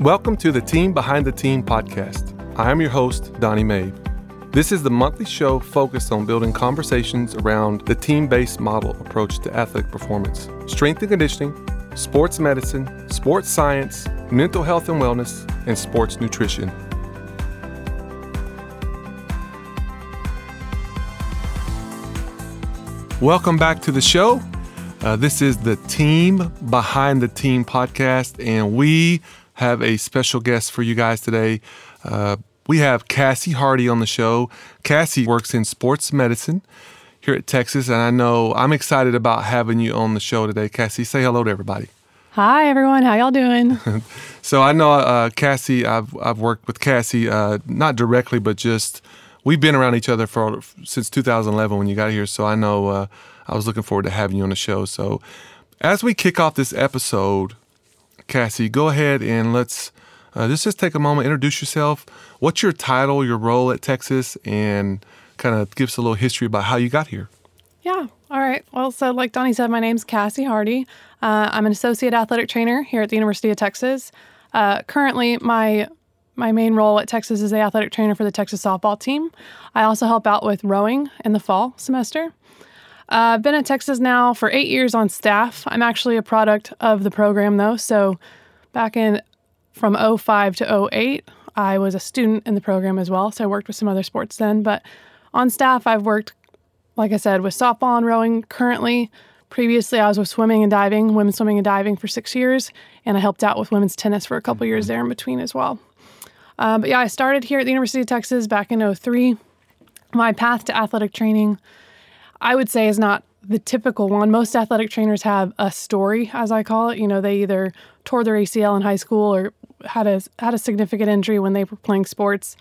Welcome to the Team Behind the Team podcast. I am your host, Donnie Mae. This is the monthly show focused on building conversations around the team based model approach to athletic performance, strength and conditioning, sports medicine, sports science, mental health and wellness, and sports nutrition. Welcome back to the show. Uh, this is the Team Behind the Team podcast, and we have a special guest for you guys today. Uh, we have Cassie Hardy on the show. Cassie works in sports medicine here at Texas, and I know I'm excited about having you on the show today. Cassie, say hello to everybody. Hi everyone, how y'all doing? so I know uh, Cassie. I've I've worked with Cassie, uh, not directly, but just we've been around each other for since 2011 when you got here. So I know uh, I was looking forward to having you on the show. So as we kick off this episode, Cassie, go ahead and let's uh, let's just take a moment, introduce yourself. What's your title, your role at Texas, and kind of give us a little history about how you got here. Yeah. All right. Well, so like Donnie said, my name's Cassie Hardy. Uh, I'm an associate athletic trainer here at the University of Texas. Uh, currently, my my main role at Texas is the athletic trainer for the Texas softball team. I also help out with rowing in the fall semester. Uh, been at Texas now for eight years on staff. I'm actually a product of the program though. So back in from 05 to 08, I was a student in the program as well. So I worked with some other sports then. But on staff, I've worked, like I said, with softball and rowing currently. Previously, I was with swimming and diving, women's swimming and diving for six years, and I helped out with women's tennis for a couple years there in between as well. Uh, but yeah, I started here at the University of Texas back in 03. My path to athletic training I would say is not the typical one. Most athletic trainers have a story, as I call it. You know, they either tore their ACL in high school or had a had a significant injury when they were playing sports.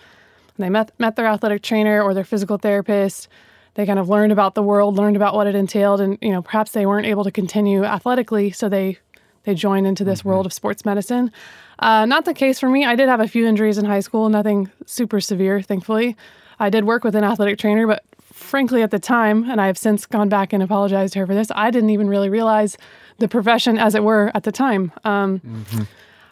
And they met met their athletic trainer or their physical therapist. They kind of learned about the world, learned about what it entailed, and you know, perhaps they weren't able to continue athletically, so they they joined into this mm-hmm. world of sports medicine. Uh, not the case for me. I did have a few injuries in high school, nothing super severe, thankfully. I did work with an athletic trainer, but frankly, at the time, and I have since gone back and apologized to her for this, I didn't even really realize the profession, as it were, at the time. Um, mm-hmm.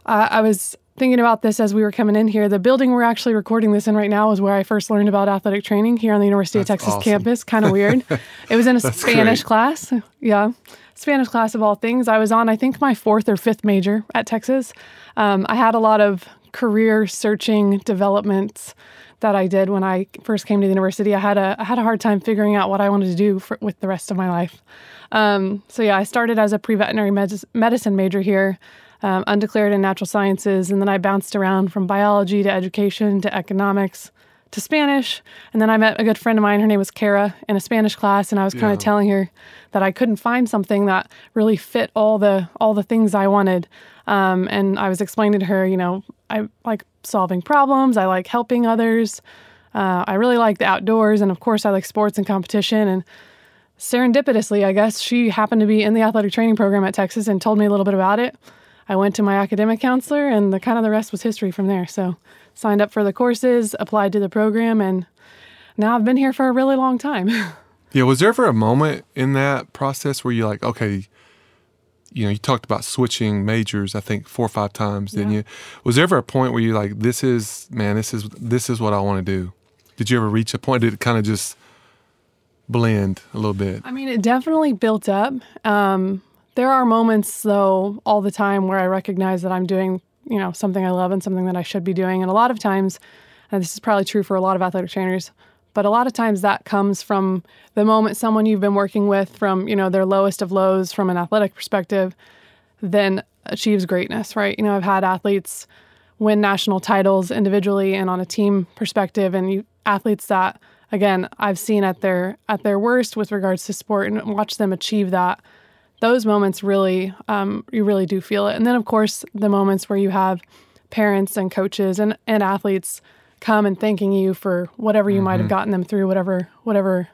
uh, I was thinking about this as we were coming in here. The building we're actually recording this in right now is where I first learned about athletic training here on the University That's of Texas awesome. campus. Kind of weird. it was in a Spanish great. class. Yeah. Spanish class of all things. I was on, I think, my fourth or fifth major at Texas. Um, I had a lot of career searching developments that I did when I first came to the university. I had a I had a hard time figuring out what I wanted to do for, with the rest of my life. Um, so yeah, I started as a pre-veterinary med- medicine major here, um, undeclared in natural sciences, and then I bounced around from biology to education to economics to Spanish. And then I met a good friend of mine. Her name was Kara in a Spanish class, and I was kind of telling her that I couldn't find something that really fit all the all the things I wanted. Um, and I was explaining to her, you know, I like solving problems. I like helping others. Uh, I really like the outdoors, and of course, I like sports and competition. And serendipitously, I guess she happened to be in the athletic training program at Texas and told me a little bit about it. I went to my academic counselor, and the kind of the rest was history from there. So signed up for the courses, applied to the program, and now I've been here for a really long time. yeah, was there ever a moment in that process where you're like, okay, you know, you talked about switching majors, I think four or five times, didn't yeah. you? Was there ever a point where you're like, this is, man, this is, this is what I want to do? Did you ever reach a point? Did it kind of just blend a little bit? I mean, it definitely built up. Um, there are moments, though, all the time where I recognize that I'm doing you know something I love and something that I should be doing. And a lot of times, and this is probably true for a lot of athletic trainers, but a lot of times that comes from the moment someone you've been working with from you know their lowest of lows from an athletic perspective, then achieves greatness. Right? You know, I've had athletes win national titles individually and on a team perspective, and you, athletes that again I've seen at their at their worst with regards to sport and watch them achieve that those moments really, um, you really do feel it. And then, of course, the moments where you have parents and coaches and, and athletes come and thanking you for whatever you mm-hmm. might have mm-hmm. gotten them through, whatever whatever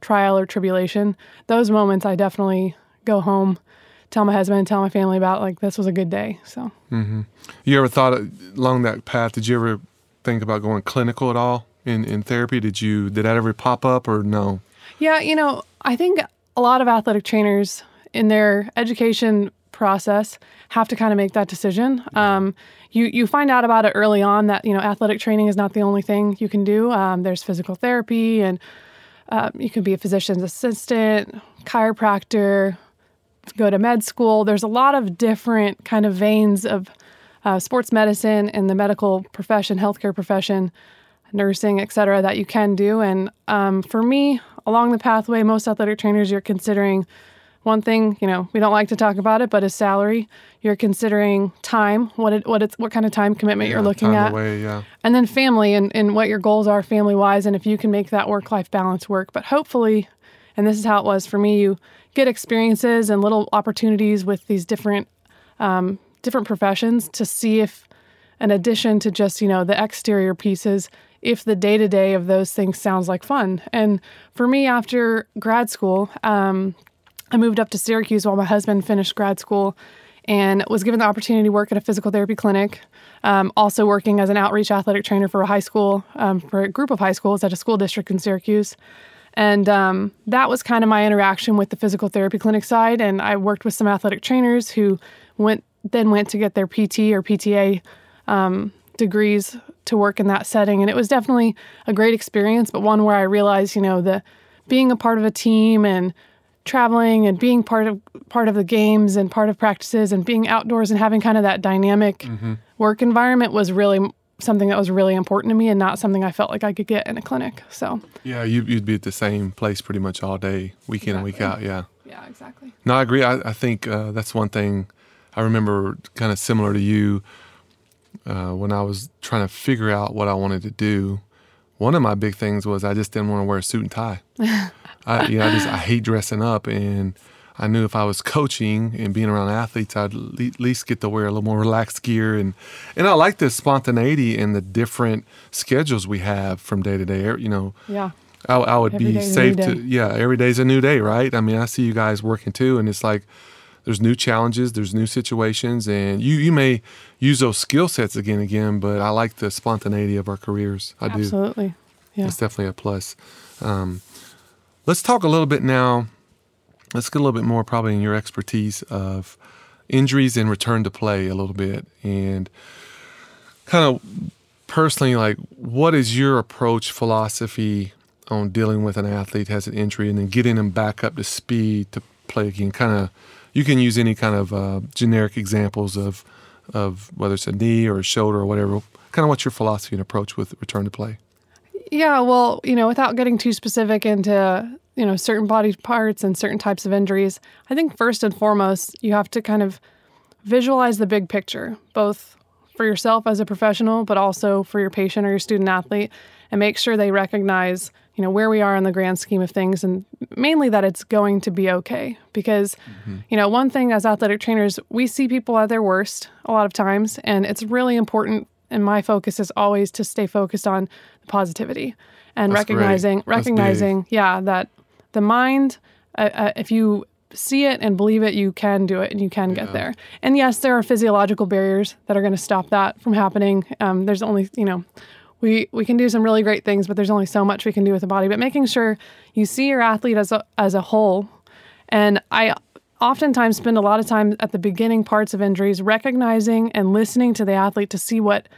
trial or tribulation. Those moments, I definitely go home, tell my husband, tell my family about like this was a good day. So, mm-hmm. you ever thought along that path? Did you ever think about going clinical at all in in therapy? Did you did that ever pop up or no? Yeah, you know, I think a lot of athletic trainers in their education process have to kind of make that decision. Um, you you find out about it early on that you know athletic training is not the only thing you can do. Um, there's physical therapy, and uh, you can be a physician's assistant, chiropractor, go to med school. There's a lot of different kind of veins of uh, sports medicine and the medical profession, healthcare profession, nursing, et cetera, that you can do. And um, for me, along the pathway, most athletic trainers, you're considering one thing, you know, we don't like to talk about it, but is salary. You're considering time, what it, what it's, what kind of time commitment Yeah, you're looking at, away, yeah. and then family and, and what your goals are family wise, and if you can make that work life balance work. But hopefully, and this is how it was for me, you get experiences and little opportunities with these different um, different professions to see if, in addition to just you know the exterior pieces, if the day to day of those things sounds like fun. And for me, after grad school, um, I moved up to Syracuse while my husband finished grad school and was given the opportunity to work at a physical therapy clinic. Um, also working as an outreach athletic trainer for a high school, um, for a group of high schools at a school district in Syracuse. And um, that was kind of my interaction with the physical therapy clinic side. And I worked with some athletic trainers who went then went to get their PT or PTA um, degrees to work in that setting. And it was definitely a great experience, but one where I realized, you know, the being a part of a team and traveling and being part of part of the games and part of practices and being outdoors and having kind of that dynamic work environment was really something that was really important to me and not something I felt like I could get in a clinic. So Yeah, you, you'd be at the same place pretty much all day, week in and week out. Yeah. yeah, exactly. No, I agree. I, I think uh, that's one thing I remember kind of similar to you uh, when I was trying to figure out what I wanted to do. One of my big things was I just didn't want to wear a suit and tie. I, you know, I just I hate dressing up, and I knew if I was coaching and being around athletes, I'd le- at least get to wear a little more relaxed gear, and and I like the spontaneity and the different schedules we have from day to day. Er, you know, Yeah. I, I would Every be safe to yeah every day's a new day right i mean i see you guys working too and it's like there's new challenges there's new situations and you you may use those skill sets again and again but i like the spontaneity of our careers i do Absolutely. Yeah. it's definitely a plus um, let's talk a little bit now let's get a little bit more probably in your expertise of injuries and return to play a little bit and kind of personally like what is your approach philosophy on dealing with an athlete has an injury and then getting them back up to speed to play again kind of you can use any kind of uh, generic examples of of whether it's a knee or a shoulder or whatever kind of what's your philosophy and approach with return to play? Yeah, well, you know, without getting too specific into, you know, certain body parts and certain types of injuries, I think first and foremost, you have to kind of visualize the big picture, both for yourself as a professional, but also for your patient or your student athlete, and make sure they recognize, you know, where we are in the grand scheme of things and mainly that it's going to be okay. Because, you know, one thing as athletic trainers, we see people at their worst a lot of times, and it's really important. And my focus is always to stay focused on the positivity and That's recognizing, big. recognizing, yeah, that the mind, uh, uh, if you see it and believe it, you can do it and you can get there. And yes, there are physiological barriers that are going to stop that from happening. Um, there's only, you know, we we can do some really great things, but there's only so much we can do with the body. But making sure you see your athlete as a as a whole, and I oftentimes spend a lot of time at the beginning parts of injuries recognizing and listening to the athlete to see what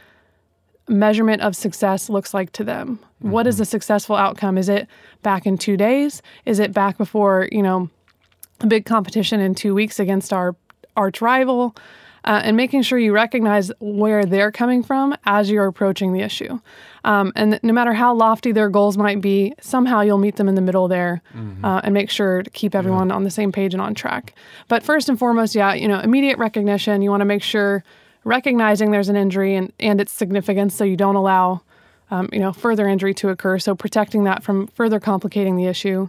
measurement of success looks like to them. What is mm-hmm. a successful outcome? Is it back in 2 days? Is it back before, you know, a big competition in 2 weeks against our arch rival? Uh, and making sure you recognize where they're coming from as you're approaching the issue. Um, and no matter how lofty their goals might be, somehow you'll meet them in the middle there uh, and make sure to keep everyone on the same page and on track. But first and foremost, yeah, you know, immediate recognition. You want to make sure recognizing there's an injury and, and its significance so you don't allow, um, you know, further injury to occur. So protecting that from further complicating the issue.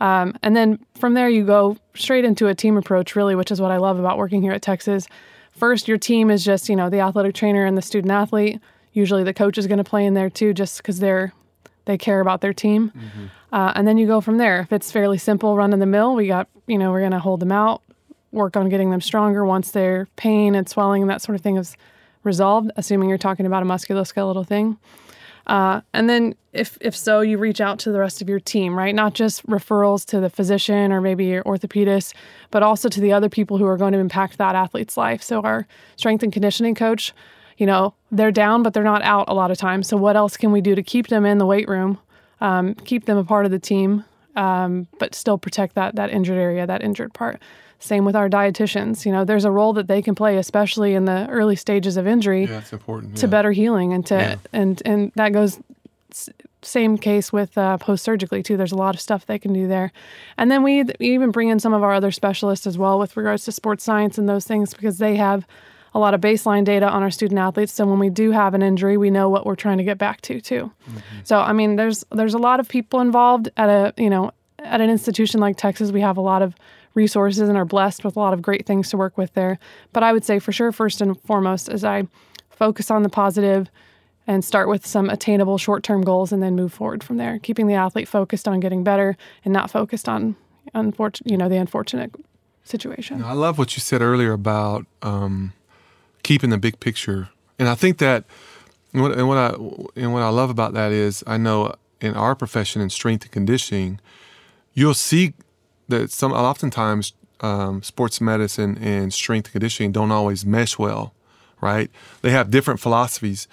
Um, and then from there, you go straight into a team approach, really, which is what I love about working here at Texas. First, your team is just, you know, the athletic trainer and the student athlete. Usually the coach is going to play in there too, just because they're they care about their team. Uh, and then you go from there. If it's fairly simple, run in the mill, we got, you know, we're going to hold them out, work on getting them stronger once their pain and swelling and that sort of thing is resolved, assuming you're talking about a musculoskeletal thing. Uh, and then, if if so, you reach out to the rest of your team, right? Not just referrals to the physician or maybe your orthopedist, but also to the other people who are going to impact that athlete's life. So our strength and conditioning coach, you know, they're down, but they're not out a lot of times. So what else can we do to keep them in the weight room, um, keep them a part of the team, um, but still protect that that injured area, that injured part? Same with our dietitians. You know, there's a role that they can play, especially in the early stages of injury, Yeah, it's important. to yeah. better healing and to Yeah. and and that goes same case with uh, post surgically too. There's a lot of stuff they can do there, and then we we even bring in some of our other specialists as well with regards to sports science and those things because they have a lot of baseline data on our student athletes. So when we do have an injury, we know what we're trying to get back to too. So I mean, there's there's a lot of people involved at a you know at an institution like Texas. We have a lot of resources and are blessed with a lot of great things to work with there. But I would say for sure, first and foremost, is I focus on the positive and start with some attainable short-term goals and then move forward from there. Keeping the athlete focused on getting better and not focused on unfortunate you know the unfortunate situation. I love what you said earlier about um, keeping the big picture, and I think that, what, and what I and what I love about that is I know in our profession in strength and conditioning, you'll see that some oftentimes um, sports medicine and strength and conditioning don't always mesh well, right? They have different philosophies.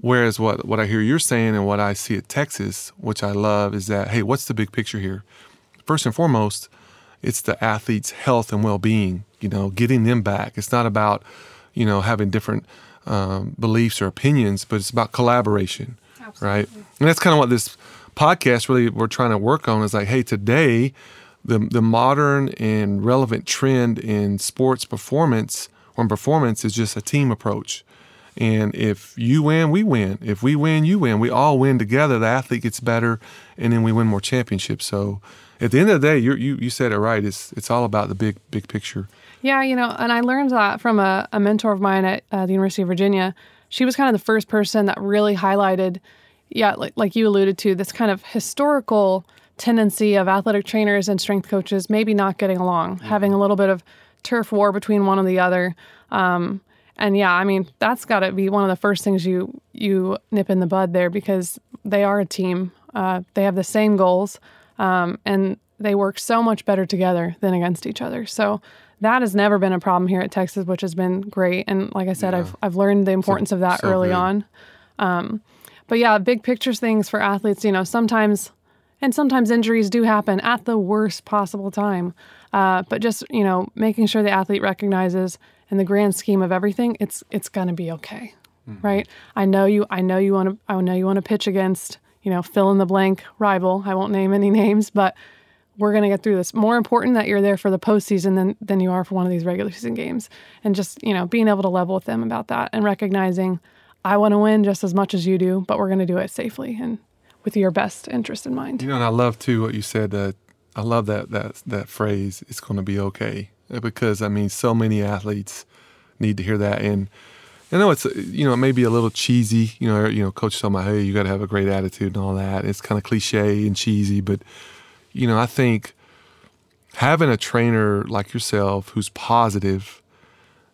Whereas what what I hear you're saying and what I see at Texas, which I love, is that hey, what's the big picture here? First and foremost, it's the athlete's health and well-being you know getting them back it's not about you know having different um, beliefs or opinions but it's about collaboration right and that's kind of what this podcast really we're trying to work on is like hey today the the modern and relevant trend in sports performance or in performance is just a team approach and if you win, we win. If we win, you win. We all win together. The athlete gets better, and then we win more championships. So, at the end of the day, you you said it right. It's it's all about the big big picture. Yeah, you know, and I learned that from a, a mentor of mine at uh, the University of Virginia. She was kind of the first person that really highlighted, yeah, like, like you alluded to, this kind of historical tendency of athletic trainers and strength coaches maybe not getting along, having a little bit of turf war between one and the other. Um, and yeah, I mean, that's got to be one of the first things you you nip in the bud there because they are a team. Uh, they have the same goals, um, and they work so much better together than against each other. So that has never been a problem here at Texas, which has been great. And like I said, I've I've learned the importance of that so early good. on. Um, but yeah, big picture things for athletes. You know, sometimes and sometimes injuries do happen at the worst possible time. Uh, but just you know, making sure the athlete recognizes in the grand scheme of everything, it's it's gonna be okay, right? I know you. I know you want to. I know you want to pitch against you know fill in the blank rival. I won't name any names, but we're gonna get through this. More important that you're there for the postseason than than you are for one of these regular season games, and just you know being able to level with them about that and recognizing I want to win just as much as you do, but we're gonna do it safely and with your best interest in mind. You know, and I love too what you said. That I love that that that phrase. It's going to be okay uh, because I mean, so many athletes need to hear that. And I know it's uh, you know it may be a little cheesy. You know, you know, coach talking about hey, you got to have a great attitude and all that. It's kind of cliche and cheesy, but you know, I think having a trainer like yourself who's positive,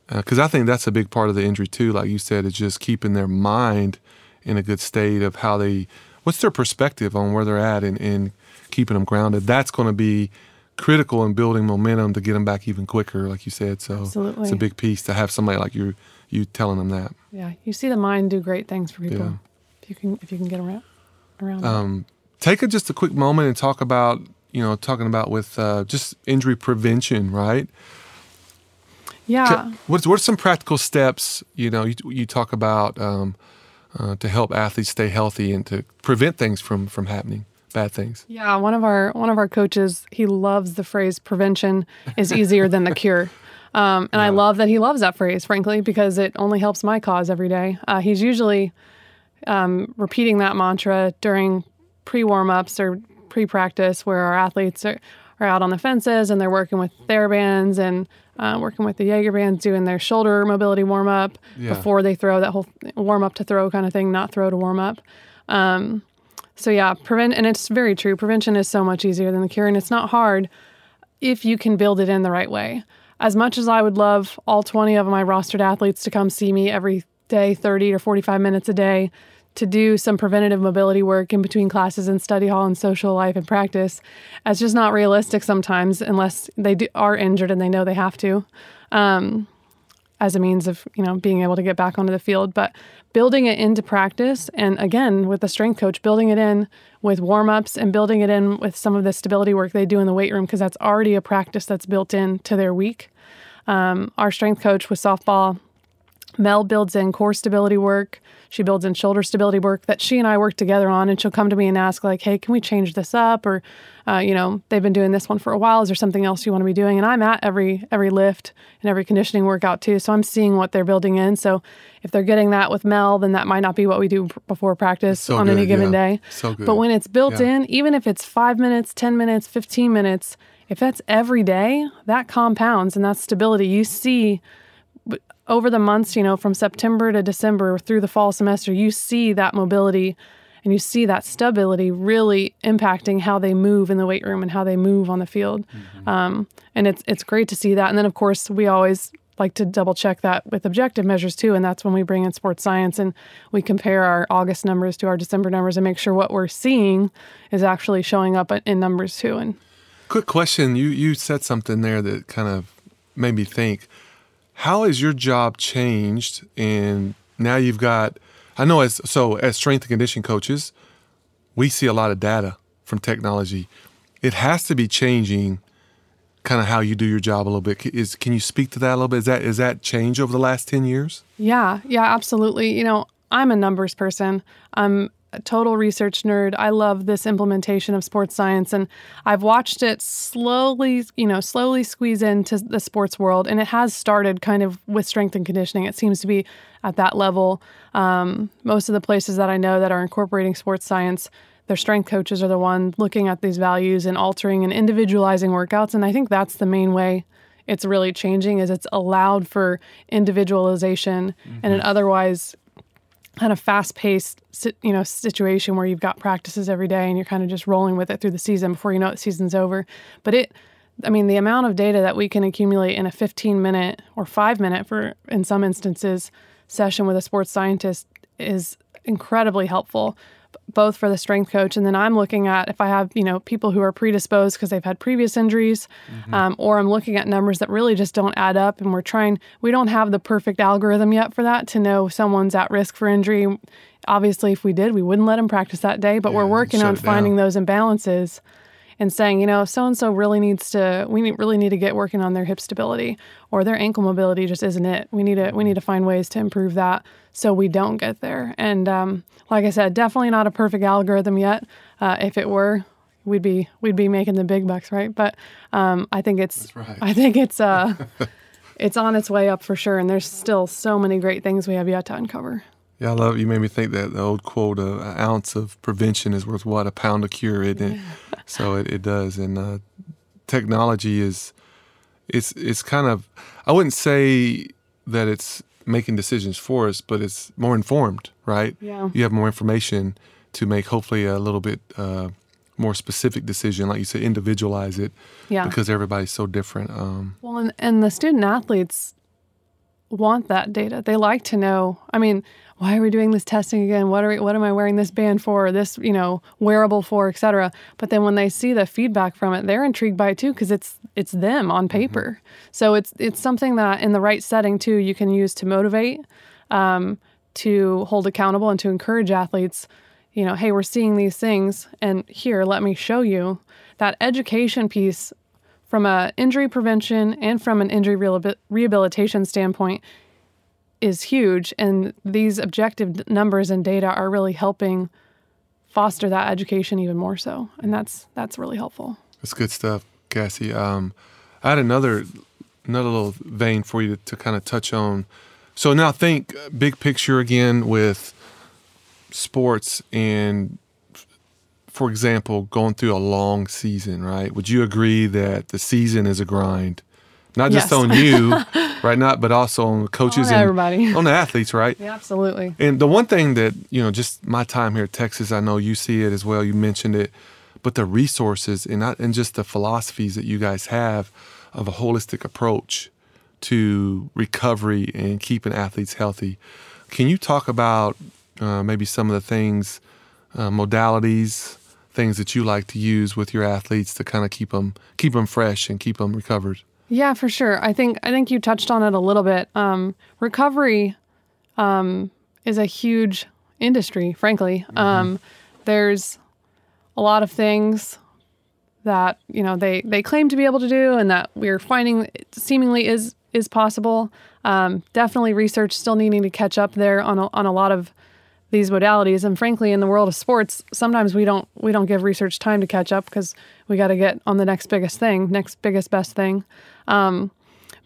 uh, because I think that's a big part of the injury too. Like you said, is just keeping their mind in a good state of how they, what's their perspective on where they're at and, and keeping them grounded. That's going to be critical in building momentum to get them back even quicker, like you said. So Absolutely. it's a big piece to have somebody like you, you telling them that. Yeah, you see the mind do great things for people Yeah. if you can if you can get around around. Um, take a, just a quick moment and talk about, you know, talking about with uh, just injury prevention, right? Yeah. What's what are some practical steps? You know, you, you talk about um, uh, to help athletes stay healthy and to prevent things from from happening, bad things. Yeah, one of our one of our coaches, he loves the phrase "prevention is easier than the cure," um, and I love that he loves that phrase, frankly, because it only helps my cause every day. Uh, he's usually um, repeating that mantra during pre warm ups or pre practice, where our athletes are, are out on the fences and they're working with their bands and uh, working with the Jaeger bands, doing their shoulder mobility warm up Yeah. before they throw that whole warm up to throw kind of thing, not throw to warm up. Um, so yeah, prevent, and it's very true. Prevention is so much easier than the cure, and it's not hard if you can build it in the right way. As much as I would love all 20 of my rostered athletes to come see me every day, 30 or 45 minutes a day, to do some preventative mobility work in between classes and study hall and social life and practice. It's just not realistic sometimes unless they do, are injured and they know they have to. Um, as a means of you know being able to get back onto the field but building it into practice and again with the strength coach building it in with warm-ups and building it in with some of the stability work they do in the weight room because that's already a practice that's built in to their week um, our strength coach with softball Mel builds in core stability work. She builds in shoulder stability work that she and I work together on. And she'll come to me and ask, like, hey, can we change this up? Or, uh, you know, they've been doing this one for a while. Is there something else you want to be doing? And I'm at every every lift and every conditioning workout too. So I'm seeing what they're building in. So if they're getting that with Mel, then that might not be what we do before practice So on good, any given yeah. day. So good. But when it's built Yeah. in, even if it's five minutes, 10 minutes, 15 minutes, if that's every day, that compounds and that's stability. You see over the months, you know, from September to December through the fall semester, you see that mobility and you see that stability really impacting how they move in the weight room and how they move on the field. Um, and it's it's great to see that. And then of course we always like to double check that with objective measures too. And that's when we bring in sports science and we compare our August numbers to our December numbers and make sure what we're seeing is actually showing up in numbers too. And Quick question. You you said something there that kind of made me think. How has your job changed? And now you've got. I know as so as strength and conditioning coaches, we see a lot of data from technology. It has to be changing, kind of how you do your job a little bit. Is can you speak to that a little bit? Is that is that change over the last ten years? Yeah, yeah, absolutely. You know, I'm a numbers person. I'm a total research nerd. I love this implementation of sports science and I've watched it slowly, you know, slowly squeeze into the sports world and it has started kind of with strength and conditioning. It seems to be at that level. Um, most of the places that I know that are incorporating sports science, their strength coaches are the one looking at these values and altering and individualizing workouts and I think that's the main way it's really changing is it's allowed for individualization in an otherwise kind of fast-paced you know situation where you've got practices every day and you're kind of just rolling with it through the season before you know the season's over. But it i mean the amount of data that we can accumulate in a 15 minute or 5 minute for in some instances session with a sports scientist is incredibly helpful both for the strength coach and then i'm looking at if i have you know people who are predisposed because they've had previous injuries um, or i'm looking at numbers that really just don't add up and we're trying we don't have the perfect algorithm yet for that to know someone's at risk for injury. Obviously if we did we wouldn't let them practice that day but we're working on finding those imbalances and saying, you know, so and so really needs to, we need, really need to get working on their hip stability or their ankle mobility just isn't it. We need to, we need to find ways to improve that so we don't get there. And um, like I said, definitely not a perfect algorithm yet. Uh, if it were, we'd be we'd be making the big bucks, right? But um, I think it's right. I think it's uh, it's on its way up for sure. And there's still so many great things we have yet to uncover. Yeah, I love you. Made me think that the old quote: uh, "An ounce of prevention is worth what a pound of cure." Isn't it? So it, it does, and uh, technology is it's it's kind of I wouldn't say that it's making decisions for us, but it's more informed, right? Yeah. You have more information to make hopefully a little bit uh, more specific decision, like you said, individualize it Yeah. because everybody's so different. Um, Well, and, and the student athletes want that data. They like to know. I mean, why are we doing this testing again? What are we, what am I wearing this band for? This you know wearable for, et cetera. But then when they see the feedback from it, they're intrigued by it too because it's it's them on paper. So it's it's something that in the right setting too you can use to motivate, um, to hold accountable, and to encourage athletes. You know, hey, we're seeing these things, and here, let me show you. That education piece from a injury prevention and from an injury rehabilitation standpoint is huge and these objective numbers and data are really helping foster that education even more so and that's that's really helpful That's good stuff, Cassie. Um, I had another another little vein for you to, to kind of touch on. So now think uh, big picture again with sports and, for example, going through a long season. Right? Would you agree that the season is a grind, not just Yes. on you, right? Not, but also on the coaches On and everybody. on the athletes, right? yeah absolutely And the one thing that, you know, just my time here at Texas, I know you see it as well. You mentioned it, but the resources and not, and just the philosophies that you guys have of a holistic approach to recovery and keeping athletes healthy. Can you talk about uh, maybe some of the things, uh, modalities, things that you like to use with your athletes to kind of keep them keep them fresh and keep them recovered. Yeah, for sure. I think I think you touched on it a little bit. Um, recovery um, is a huge industry, frankly. Mm-hmm. Um, there's a lot of things that you know they they claim to be able to do, and that we're finding seemingly is is possible. Um, definitely, research still needing to catch up there on a, on a lot of these modalities. And frankly, in the world of sports, sometimes we don't we don't give research time to catch up because we got to get on the next biggest thing, next biggest best thing. Um,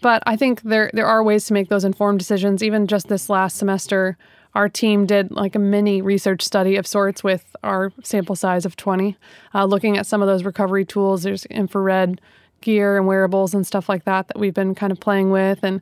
but I think there there are ways to make those informed decisions. Even just this last semester, our team did like a mini research study of sorts with our sample size of 20, uh, looking at some of those recovery tools. There's infrared gear and wearables and stuff like that that we've been kind of playing with and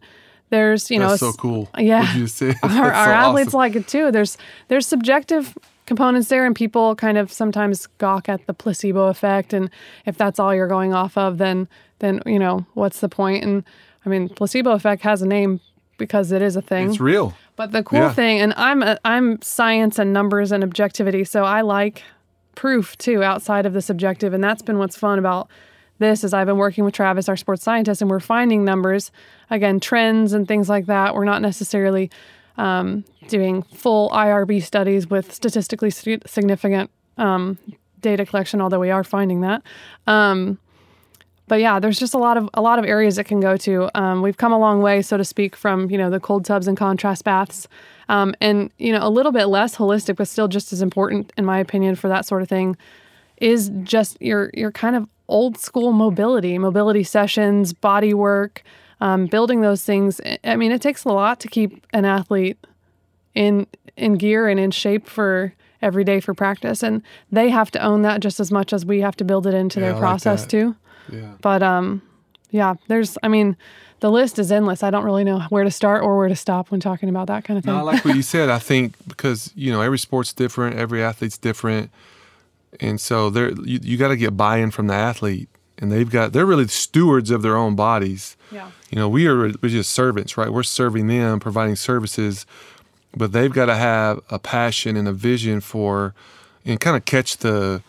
there's you know That's so cool yeah our, so our athletes awesome. like it too there's there's subjective components there and people kind of sometimes gawk at the placebo effect and if that's all you're going off of then then you know what's the point and i mean placebo effect has a name because it is a thing it's real but the cool Yeah. thing and i'm a, i'm science and numbers and objectivity so i like proof too outside of the subjective and that's been what's fun about this is I've been working with Travis, our sports scientist, and we're finding numbers, again, trends and things like that. We're not necessarily um, doing full IRB studies with statistically significant um, data collection, although we are finding that. Um, but yeah, there's just a lot of a lot of areas it can go to. Um, we've come a long way, so to speak, from you know the cold tubs and contrast baths, um, and you know a little bit less holistic, but still just as important, in my opinion, for that sort of thing, is just your your kind of old school mobility, mobility sessions, body work, um, building those things. I mean, it takes a lot to keep an athlete in in gear and in shape for every day for practice, and they have to own that just as much as we have to build it into Yeah, their like process that. too. Yeah. But um, yeah, there's. I mean, the list is endless. I don't really know where to start or where to stop when talking about that kind of thing. No, I like what you said. I think because you know every sport's different, every athlete's different, and so there you, you got to get buy-in from the athlete, and they've got they're really stewards of their own bodies. yeah. You know, we are we're just servants, right? We're serving them, providing services, but they've got to have a passion and a vision for, and kind of catch the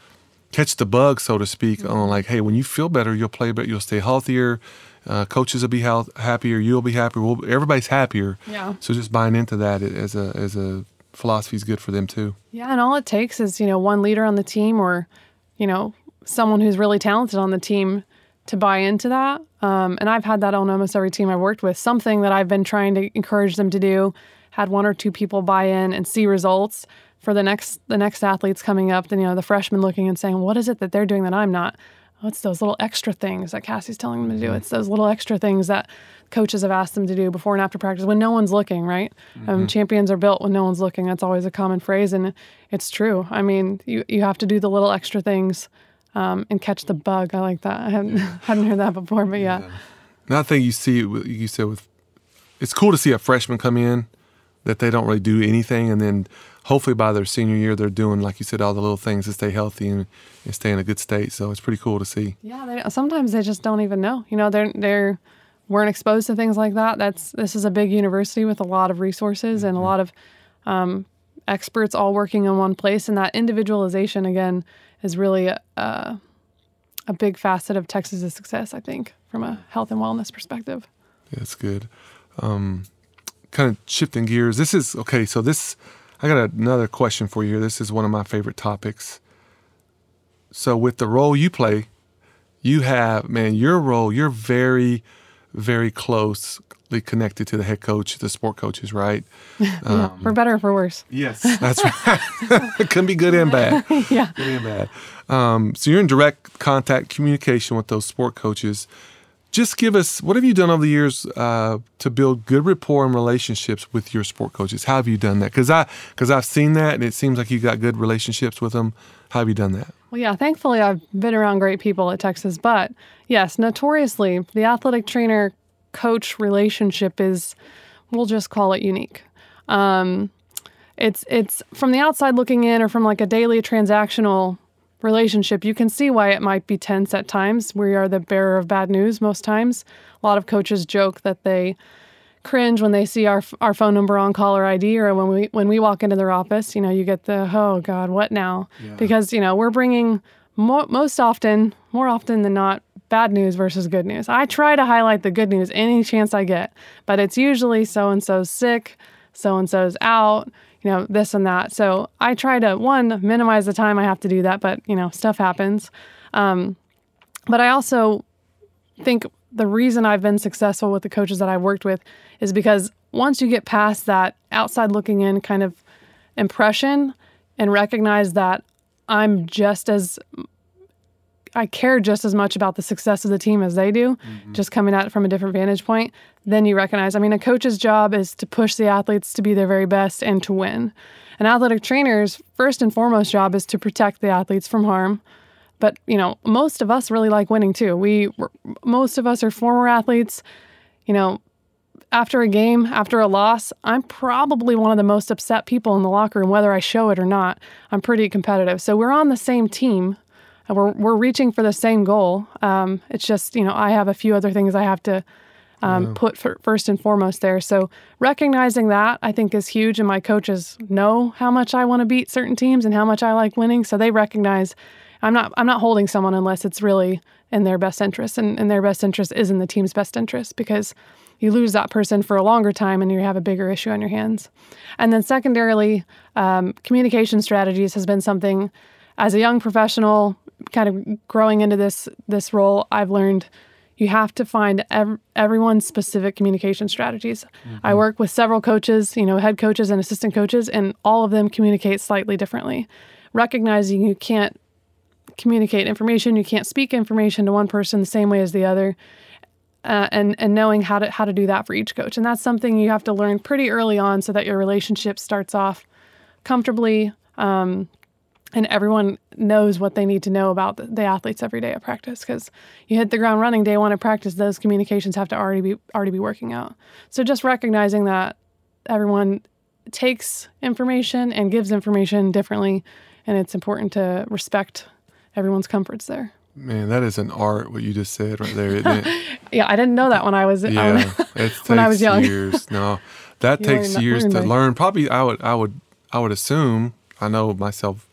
catch the bug, so to speak, on like, hey, when you feel better, you'll play better, you'll stay healthier. Uh, coaches will be health, happier. You'll be happier. We'll, everybody's happier. Yeah. So just buying into that as a as a philosophy is good for them too. Yeah, and all it takes is, you know, one leader on the team or, you know, someone who's really talented on the team to buy into that. Um, and I've had that on almost every team I've worked with. Something that I've been trying to encourage them to do, had one or two people buy in and see results for the next the next athletes coming up, then you know, the freshmen looking and saying, What is it that they're doing that I'm not? Oh, it's those little extra things that Cassie's telling them to do. It's those little extra things that coaches have asked them to do before and after practice when no one's looking, right? Um, champions are built when no one's looking. That's always a common phrase, and it's true. I mean, you, you have to do the little extra things um, and catch the bug. I like that. I hadn't, hadn't heard that before, but yeah. And I think you see You said with it's cool to see a freshman come in that they don't really do anything, and then hopefully by their senior year they're doing like you said all the little things to stay healthy and, and stay in a good state. So it's pretty cool to see. Yeah, they, sometimes they just don't even know. You know, they're they're weren't exposed to things like that. That's this is a big university with a lot of resources and a lot of um, experts all working in one place, and that individualization again is really a, a, a big facet of Texas's success. I think from a health and wellness perspective. Yeah, that's good. Um, kind of shifting gears. This is okay. So this, I got another question for you. here. This is one of my favorite topics. So with the role you play, you have man, your role. You're very, very closely connected to the head coach, the sport coaches, right? yeah, for better or for worse. Yes, that's right. it can be good and bad. yeah. Good and bad. Um, so you're in direct contact communication with those sport coaches. Just give us what have you done over the years uh, to build good rapport and relationships with your sport coaches? How have you done that? Because I because I've seen that and it seems like you've got good relationships with them. How have you done that? Well, yeah, thankfully I've been around great people at Texas, but yes, notoriously, the athletic trainer coach relationship is, we'll just call it unique. Um, it's it's from the outside looking in, or from like a daily transactional relationship, you can see why it might be tense at times. We are the bearer of bad news most times. A lot of coaches joke that they cringe when they see our our phone number on caller ID or when we when we walk into their office. You know, you get the oh god, what now? Yeah. Because you know we're bringing mo- most often, more often than not, bad news versus good news. I try to highlight the good news any chance I get, but it's usually so and so's sick, so and so's out, you know, this and that. So I try to one minimize the time I have to do that, but you know, stuff happens. Um, but I also think the reason I've been successful with the coaches that I've worked with is because once you get past that outside looking in kind of impression and recognize that I'm just as I care just as much about the success of the team as they do, mm-hmm. just coming at it from a different vantage point, then you recognize. I mean, a coach's job is to push the athletes to be their very best and to win. An athletic trainer's first and foremost job is to protect the athletes from harm. But, you know, most of us really like winning too. We most of us are former athletes. You know, after a game, after a loss, I'm probably one of the most upset people in the locker room, whether I show it or not. I'm pretty competitive. So we're on the same team. We're, we're reaching for the same goal. Um, it's just, you know, I have a few other things I have to um, yeah. put first and foremost there. So recognizing that I think is huge. And my coaches know how much I want to beat certain teams and how much I like winning. So they recognize I'm not I'm not holding someone unless it's really in their best interest. And, and their best interest is in the team's best interest because you lose that person for a longer time and you have a bigger issue on your hands. And then, secondarily, um, communication strategies has been something as a young professional, kind of growing into this this role, I've learned you have to find ev- everyone's specific communication strategies. Mm-hmm. I work with several coaches, you know, head coaches and assistant coaches, and all of them communicate slightly differently. Recognizing you can't communicate information, you can't speak information to one person the same way as the other uh, and and knowing how to how to do that for each coach. And that's something you have to learn pretty early on, so that your relationship starts off comfortably, um, and everyone knows what they need to know about the, the athletes every day at practice. Because you hit the ground running day one of practice, those communications have to already be already be working out. So just recognizing that everyone takes information and gives information differently, and it's important to respect everyone's comforts there. Man, that is an art. What you just said right there, isn't it? yeah, I didn't know that when I was yeah, it when I was young. Years. No, that takes years to learn. Probably, I would, I would, I would assume. I know myself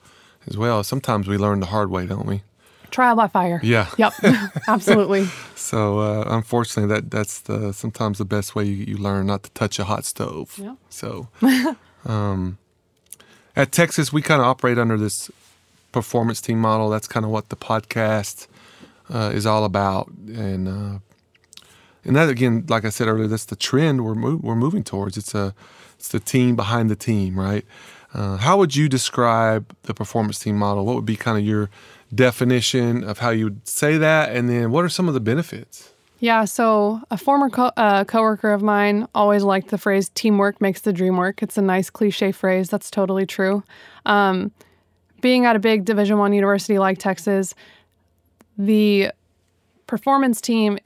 as well. Sometimes we learn the hard way, don't we? Trial by fire. Yeah. Yep. Absolutely. so uh, unfortunately, that that's the sometimes the best way you, you learn not to touch a hot stove. Yeah. So, um, at Texas, we kind of operate under this performance team model. That's kind of what the podcast uh, is all about, and uh, and that again, like I said earlier, that's the trend we're mo- we're moving towards. It's a it's the team behind the team, right? Uh, how would you describe the performance team model? What would be kind of your definition of how you would say that, and then what are some of the benefits? Yeah, so a former co- uh, coworker of mine always liked the phrase "teamwork makes the dream work." It's a nice cliche phrase. That's totally true. Um, being at a big Division One university like Texas, the performance team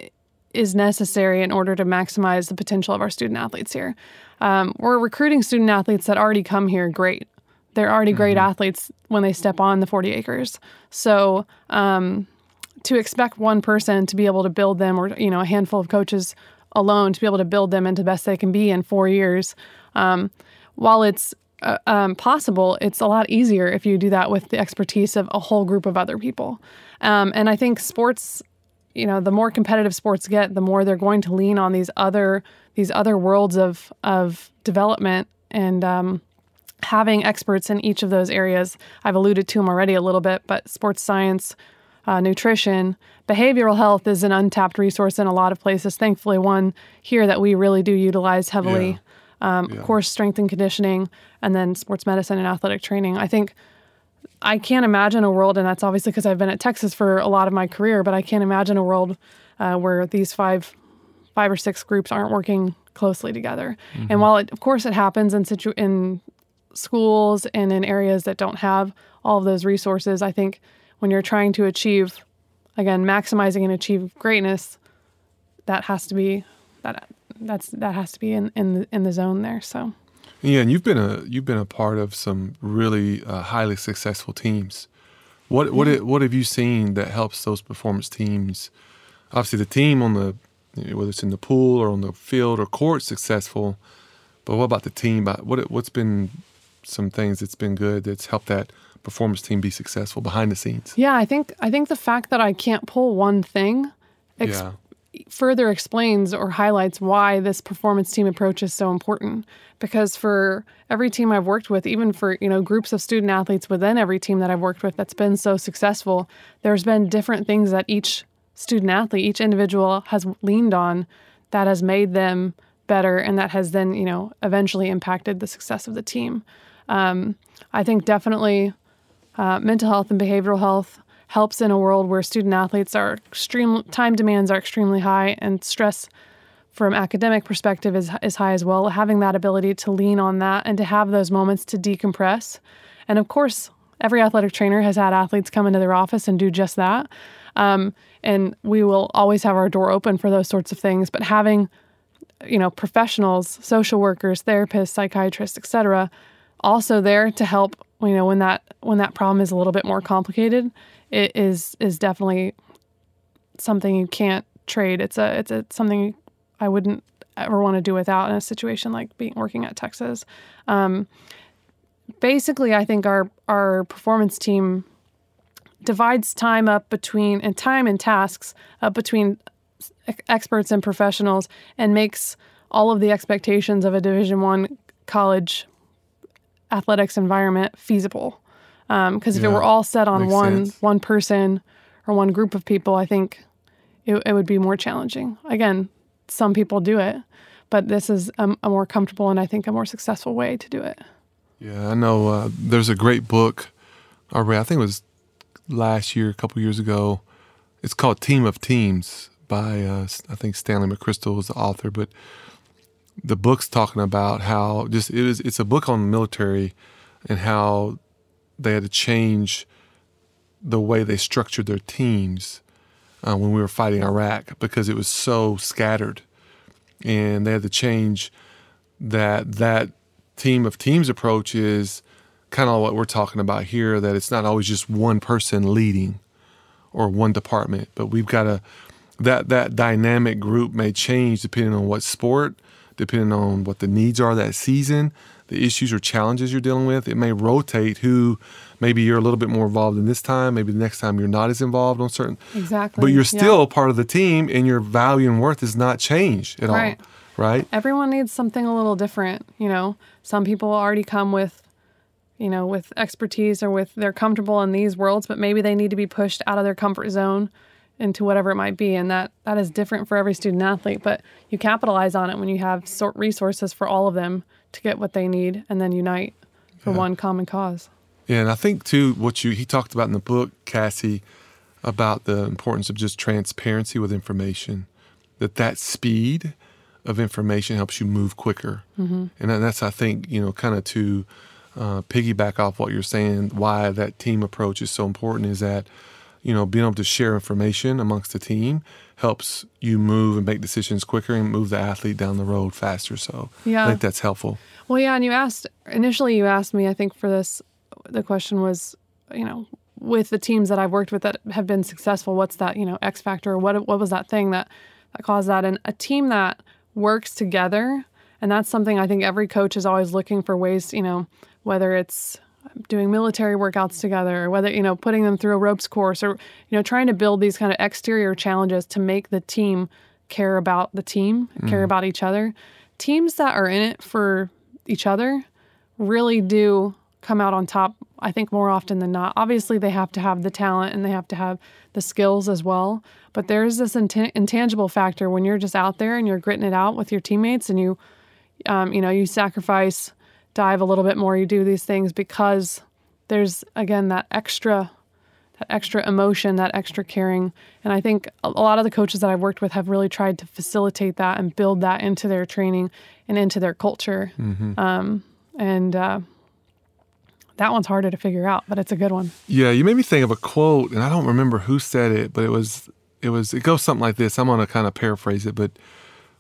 is necessary in order to maximize the potential of our student athletes here. Um, we're recruiting student athletes that already come here great. They're already great mm-hmm. athletes when they step on the 40 acres. So um, to expect one person to be able to build them, or you know, a handful of coaches alone to be able to build them into the best they can be in four years, um, while it's uh, um, possible, it's a lot easier if you do that with the expertise of a whole group of other people. Um, and I think sports, you know, the more competitive sports get, the more they're going to lean on these other these other worlds of of development and um, having experts in each of those areas. I've alluded to them already a little bit, but sports science. Uh, nutrition, behavioral health is an untapped resource in a lot of places. Thankfully, one here that we really do utilize heavily. Yeah um, yeah. of course, strength and conditioning, and then sports medicine and athletic training. I think I can't imagine a world, and that's obviously because I've been at Texas for a lot of my career, but I can't imagine a world uh, where these five, five or six groups aren't working closely together. Mm-hmm. And while it, of course it happens in situ- in schools and in areas that don't have all of those resources, I think when you're trying to achieve, again, maximizing and achieve greatness, that has to be that that's that has to be in in the, in the zone there. So. Yeah, and you've been a you've been a part of some really uh, highly successful teams. What what what have you seen that helps those performance teams? Obviously, the team on the whether it's in the pool or on the field or court, successful. But what about the team? What what's been some things that's been good that's helped that performance team be successful behind the scenes? Yeah, I think I think the fact that I can't pull one thing ex- yeah. Further explains or highlights why this performance team approach is so important. Because for every team I've worked with, even for you know groups of student athletes within every team that I've worked with that's been so successful, there's been different things that each student athlete, each individual has leaned on that has made them better and that has then you know eventually impacted the success of the team. Um, I think definitely uh, mental health and behavioral health helps in a world where student athletes are extreme time demands are extremely high and stress from academic perspective is, is high as well. Having that ability to lean on that and to have those moments to decompress. And of course every athletic trainer has had athletes come into their office and do just that. Um, and we will always have our door open for those sorts of things but having you know professionals social workers therapists psychiatrists etc also there to help you know when that when that problem is a little bit more complicated it is is definitely something you can't trade it's a it's a something i wouldn't ever want to do without in a situation like being working at texas um, basically i think our our performance team divides time up between and time and tasks up between experts and professionals and makes all of the expectations of a division one college athletics environment feasible. Because um, if yeah, it were all set on one sense. one person or one group of people, I think it, it, would be more challenging. Again, some people do it, but this is a, a, more comfortable and I think a more successful way to do it. Yeah, I know. Uh, there's a great book I read. I think it was last year, a couple years ago. It's called Team of Teams by uh, I think Stanley McChrystal was the author, but the book's talking about how just it is it's a book on the military and how they had to change the way they structured their teams uh, when we were fighting Iraq because it was so scattered, and they had to change that that team of teams approach is kind of what we're talking about here that it's not always just one person leading or one department but we've got to that that dynamic group may change depending on what sport depending on what the needs are that season, the issues or challenges you're dealing with. It may rotate who maybe you're a little bit more involved in this time, maybe the next time you're not as involved on certain. Exactly. But you're still yeah. part of the team and your value and worth is not changed at right. all. Right. Everyone needs something a little different, you know. Some people already come with you know, with expertise or with they're comfortable in these worlds, but maybe they need to be pushed out of their comfort zone into whatever it might be and that that is different for every student athlete but you capitalize on it when you have sort resources for all of them to get what they need and then unite for yeah. one common cause yeah and i think too what you he talked about in the book Kassi about the importance of just transparency with information that that speed of information helps you move quicker mm-hmm. and that's i think you know kind of to uh, piggyback off what you're saying why that team approach is so important is that you know, being able to share information amongst the team helps you move and make decisions quicker and move the athlete down the road faster. So yeah. I think that's helpful. Well, yeah, and you asked initially, you asked me, I think for this, the question was, you know, with the teams that I've worked with that have been successful, what's that, you know, X factor? What what was that thing that that caused that? And a team that works together, and that's something I think every coach is always looking for ways, you know, whether it's doing military workouts together, or whether, you know, putting them through a ropes course or, you know, trying to build these kind of exterior challenges to make the team care about the team, mm. care about each other. Teams that are in it for each other really do come out on top, I think, more often than not. Obviously, they have to have the talent and they have to have the skills as well. But there's this int- intangible factor when you're just out there and you're gritting it out with your teammates and you, um, you know, you sacrifice dive a little bit more, you do these things because there's again that extra that extra emotion, that extra caring. And I think a lot of the coaches that I've worked with have really tried to facilitate that and build that into their training and into their culture. Mm-hmm. Um, and uh, that one's harder to figure out, but it's a good one. Yeah, you made me think of a quote, and I don't remember who said it, but it was it was it goes something like this. I'm going to kind of paraphrase it, but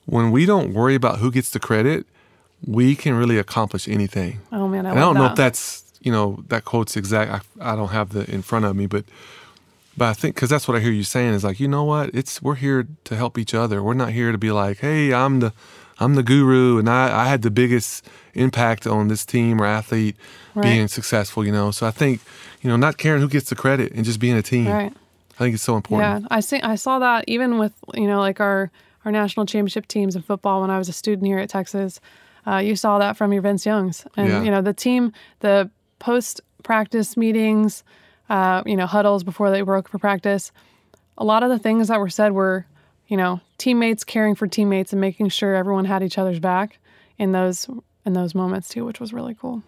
when we don't worry about who gets the credit, we can really accomplish anything. Oh man, I, and I don't that. know if that's you know that quote's exact. I, I don't have the in front of me, but But I think because that's what I hear you saying is like, you know what? It's we're here to help each other. We're not here to be like, hey, I'm the I'm the guru and I, I had the biggest impact on this team or athlete Right. being successful, you know. So I think, you know, not caring who gets the credit and just being a team. Right. I think it's so important. Yeah, I see. I saw that even with you know like our our national championship teams in football when I was a student here at Texas. Uh, you saw that from your Vince Youngs, and Yeah. you know the team, the post practice meetings, uh, you know huddles before they broke for practice. A lot of the things that were said were, you know, teammates caring for teammates and making sure everyone had each other's back in those in those moments too, which was really cool.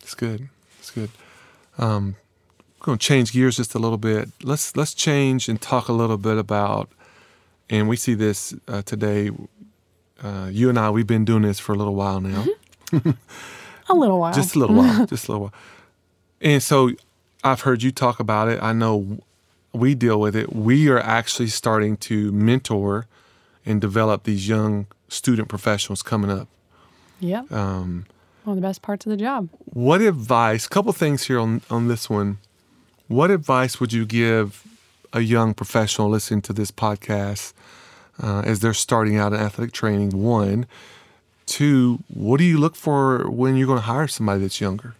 It's good. It's good. Um, I'm going to change gears just a little bit. Let's let's change and talk a little bit about, and we see this uh, today. Uh, you and I, we've been doing this for a little while now, A little while. just a little while, just a little while. And so, I've heard you talk about it. I know we deal with it. We are actually starting to mentor and develop these young student professionals coming up. Yep. Um, One of the best parts of the job. What advice? Couple things here on on this one. What advice would you give a young professional listening to this podcast uh, as they're starting out in athletic training? One, two. What do you look for when you're going to hire somebody that's younger?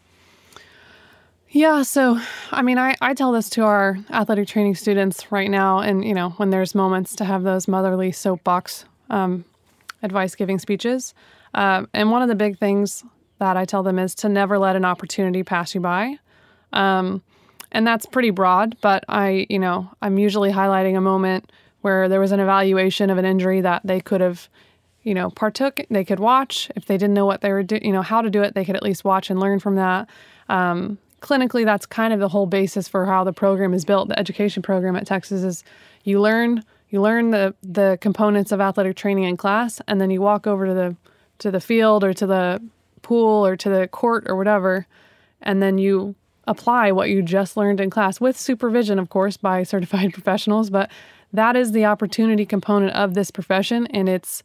Yeah, so I mean, I, I tell this to our athletic training students right now, and you know, when there's moments to have those motherly soapbox um, advice giving speeches. Uh, and one of the big things that I tell them is to never let an opportunity pass you by. Um, and that's pretty broad, but I, you know, I'm usually highlighting a moment where there was an evaluation of an injury that they could have, you know, partook. They could watch if they didn't know what they were, do- you know, how to do it. They could at least watch and learn from that. Um, clinically, that's kind of the whole basis for how the program is built. The education program at Texas is you learn you learn the the components of athletic training in class, and then you walk over to the to the field or to the pool or to the court or whatever, and then you apply what you just learned in class with supervision, of course, by certified professionals. But that is the opportunity component of this profession, and it's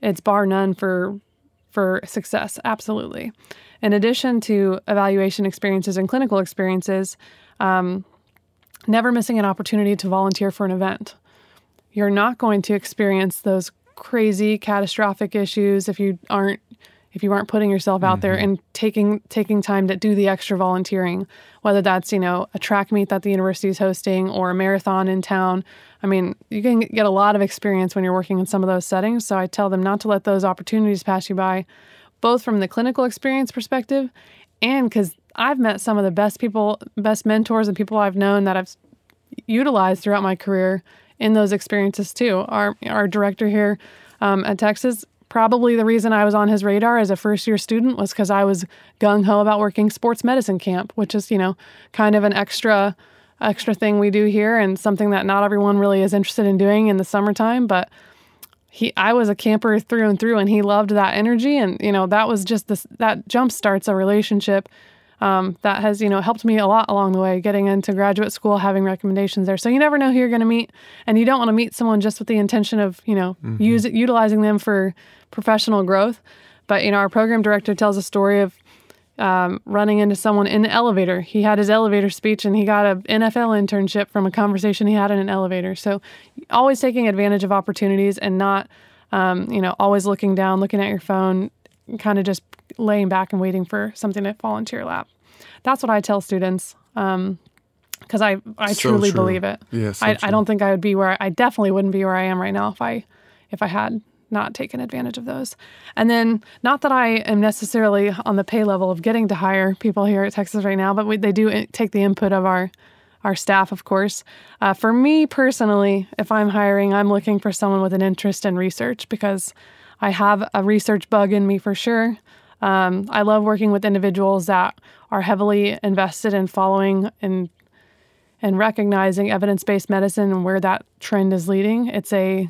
it's bar none for for success. Absolutely. In addition to evaluation experiences and clinical experiences, um, never missing an opportunity to volunteer for an event. You're not going to experience those crazy catastrophic issues if you aren't if you aren't putting yourself out there and taking taking time to do the extra volunteering whether that's you know a track meet that the university is hosting or a marathon in town. I mean you can get a lot of experience when you're working in some of those settings. So i tell them not to let those opportunities pass you by both from the clinical experience perspective and because i've met some of the best people best mentors and people i've known that i've utilized throughout my career in those experiences too. Our our director here um, at Texas, probably the reason I was on his radar as a first year student was because I was gung ho about working sports medicine camp, which is you know kind of an extra extra thing we do here and something that not everyone really is interested in doing in the summertime, but. He, I was a camper through and through, and he loved that energy, and you know that was just this that jump starts a relationship um, that has you know helped me a lot along the way getting into graduate school having recommendations there so you never know who you're going to meet and you don't want to meet someone just with the intention of you know use utilizing them for professional growth but you know our program director tells a story of um, running into someone in the elevator he had his elevator speech and he got an nfl internship from a conversation he had in an elevator so always taking advantage of opportunities and not um, you know always looking down looking at your phone kind of just laying back and waiting for something to fall into your lap. That's what I tell students because I, I So truly true. believe it. Yeah, so I, I don't think I would be where I definitely wouldn't be where I am right now if I if I had not taken advantage of those. And then not that I am necessarily on the pay level of getting to hire people here at Texas right now, but we, they do take the input of our our staff, of course. Uh, for me personally, if I'm hiring, I'm looking for someone with an interest in research because I have a research bug in me for sure. Um, I love working with individuals that are heavily invested in following and and recognizing evidence-based medicine and where that trend is leading. It's a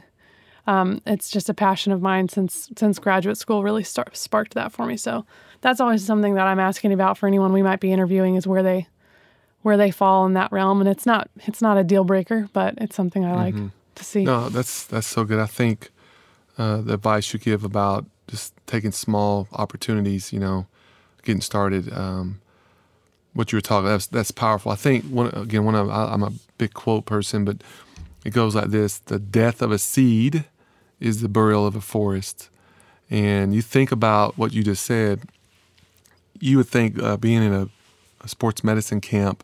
um, it's just a passion of mine since since graduate school really start, sparked that for me. So that's always something that I'm asking about for anyone we might be interviewing is where they where they fall in that realm. And it's not it's not a deal breaker, but it's something I like to see. No, that's that's so good. I think uh, the advice you give about just taking small opportunities, you know, getting started. Um, what you were talking. That's that's powerful. I think one again. One of I, I'm a big quote person, but it goes like this: the death of a seed is the burial of a forest. And you think about what you just said. You would think uh, being in a, a sports medicine camp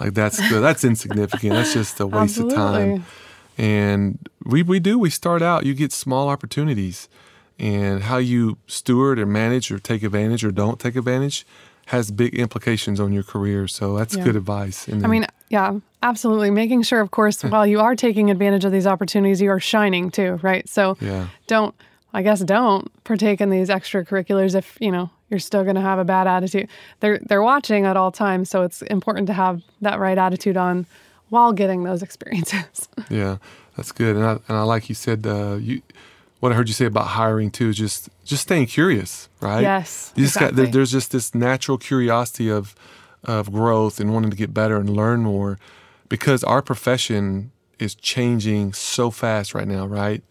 like that's that's insignificant. That's just a waste Absolutely. of time. And we we do. We start out. You get small opportunities, and how you steward or manage or take advantage or don't take advantage has big implications on your career. So that's Yeah. good advice. And I mean, yeah, absolutely. Making sure, of course, while you are taking advantage of these opportunities, you are shining too, right? So yeah, don't, I guess, don't partake in these extracurriculars if you know you're still going to have a bad attitude. They're they're watching at all times, so it's important to have that right attitude on while getting those experiences. yeah, that's good. And I, and I like you said. Uh, you what I heard you say about hiring too is just just staying curious, right? Yes, You just got there, exactly. there's just this natural curiosity of of growth and wanting to get better and learn more because our profession is changing so fast right now, right?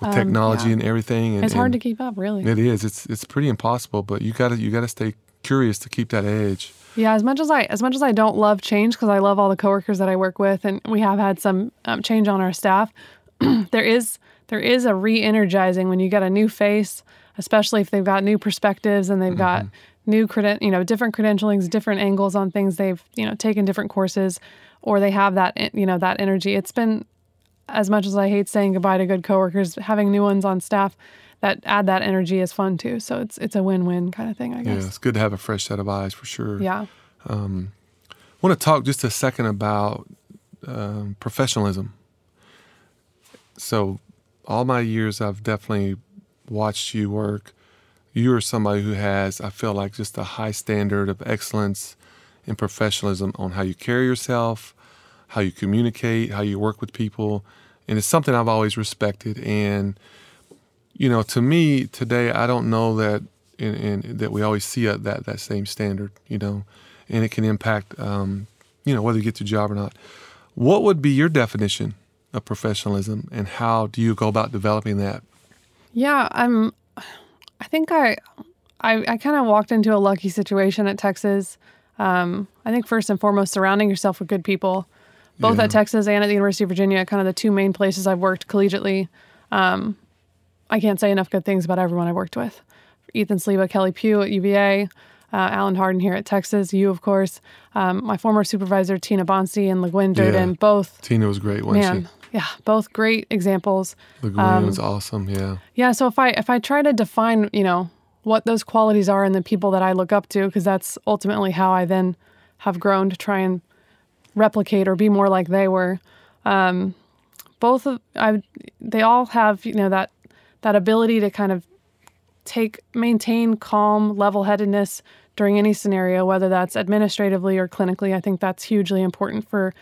With technology Um, yeah. and everything. And, it's hard to keep up, really. It is. It's it's pretty impossible, but you gotta you gotta stay curious to keep that edge. Yeah, as much as I as much as I don't love change because I love all the coworkers that I work with, and we have had some um, change on our staff. there is there is a re-energizing when you get a new face, especially if they've got new perspectives and they've got new creden- you know different credentialings, different angles on things. They've you know taken different courses, or they have that you know that energy. It's been as much as I hate saying goodbye to good coworkers, having new ones on staff that add that energy is fun too. So it's it's a win-win kind of thing, I guess. Yeah, it's good to have a fresh set of eyes for sure. Yeah. I want to talk just a second about um, professionalism. So, all my years, I've definitely watched you work. You are somebody who has, I feel like, just a high standard of excellence and professionalism on how you carry yourself, how you communicate, how you work with people. And it's something I've always respected. And, you know, to me today, I don't know that in, in, that we always see a, that, that same standard, you know, and it can impact, um, you know, whether you get your job or not. What would be your definition of professionalism and how do you go about developing that? Yeah, I'm. I think I, I, I kind of walked into a lucky situation at Texas. Um, I think first and foremost, surrounding yourself with good people, both Yeah. at Texas and at the University of Virginia, kind of the two main places I've worked collegiately. Um, I can't say enough good things about everyone I worked with. Ethan Saliba, Kelli Pugh at UVA, uh, Allen Hardin here at Texas, you of course, um, my former supervisor Tina Bonci and LeGuin Durden, both Tina was great, wasn't man, yeah, both great examples. she? LeGuin was awesome, yeah. Yeah, so if I if I try to define, you know, what those qualities are in the people that I look up to, because that's ultimately how I then have grown to try and replicate or be more like they were. Um, both of I, they all have you know that that ability to kind of take maintain calm, level-headedness during any scenario, whether that's administratively or clinically. I think that's hugely important for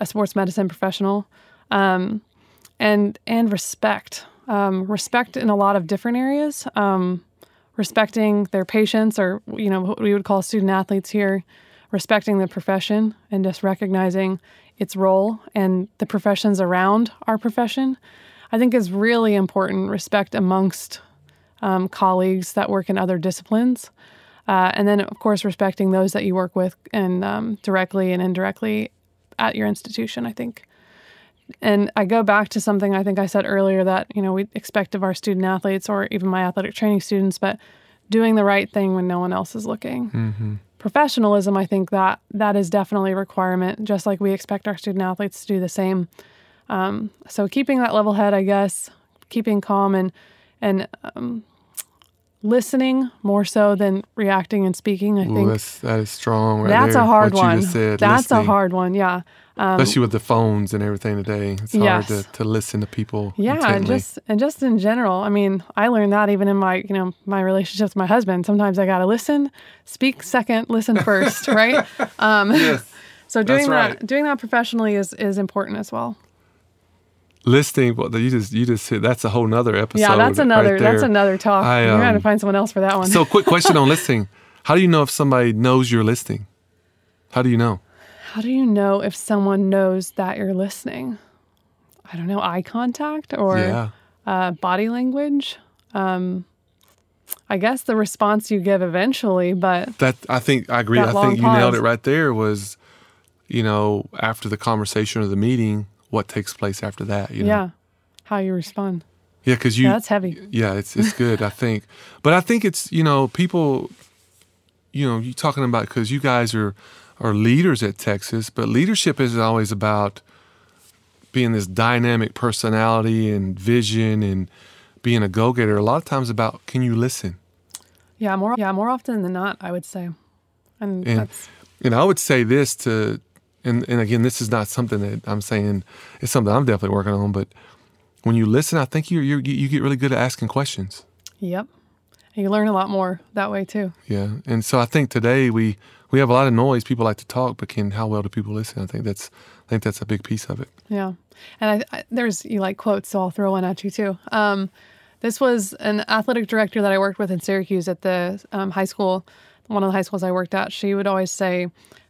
a sports medicine professional and and respect. Um, respect in a lot of different areas. Um, respecting their patients or you know what we would call student athletes here respecting the profession and just recognizing its role and the professions around our profession i think is really important respect amongst um, colleagues that work in other disciplines. Uh, and then of course respecting those that you work with and um, directly and indirectly at your institution i think and I go back to something I think I said earlier that, you know, we expect of our student athletes or even my athletic training students, but doing the right thing when no one else is looking. Professionalism, I think that that is definitely a requirement, just like we expect our student athletes to do the same. Um, so keeping that level head, I guess, keeping calm and and um, listening more so than reacting and speaking. I Ooh, think that's, that is strong right that's there, a hard one. said, that's a hard one. Yeah. Um, Especially with the phones and everything today. It's Yes. hard to, to listen to people Yeah, and just and just in general. I mean, I learned that even in my you know my relationships with my husband. Sometimes I gotta listen, speak second, listen first, right? Um, Yes. so doing right. that doing that professionally is is important as well. listening what you just you just said that's a whole nother episode yeah, that's another right that's another talk. I, You're gonna um, have to find someone else for that one. so quick question on listening how do you know if somebody knows you're listening how do you know How do you know if someone knows that you're listening? I don't know, eye contact or yeah uh, body language. Um, I guess the response you give eventually, but That I think I agree. I think you nailed it right there. Was you know after the conversation or the meeting, what takes place after that? You know? yeah, how you respond. yeah, because you Yeah, that's heavy. Yeah, it's it's good. I think, but I think it's you know people, you know, you talking about because you guys are are leaders at Texas, but leadership isn't always about being this dynamic personality and vision and being a go getter. A lot of times about can you listen? Yeah, more yeah, more often than not, I would say. And, And that's and I would say this to, and and again, this is not something that I'm saying. It's something I'm definitely working on. But when you listen, I think you you you get really good at asking questions. yep. And you learn a lot more that way too. Yeah, and so I think today we we have a lot of noise. People like to talk, but can how well do people listen? I think that's I think that's a big piece of it. Yeah. And I, I, there's, you like quotes, so I'll throw one at you too. Um, this was an athletic director that I worked with in Syracuse at the um, high school, one of the high schools I worked at. She would always say,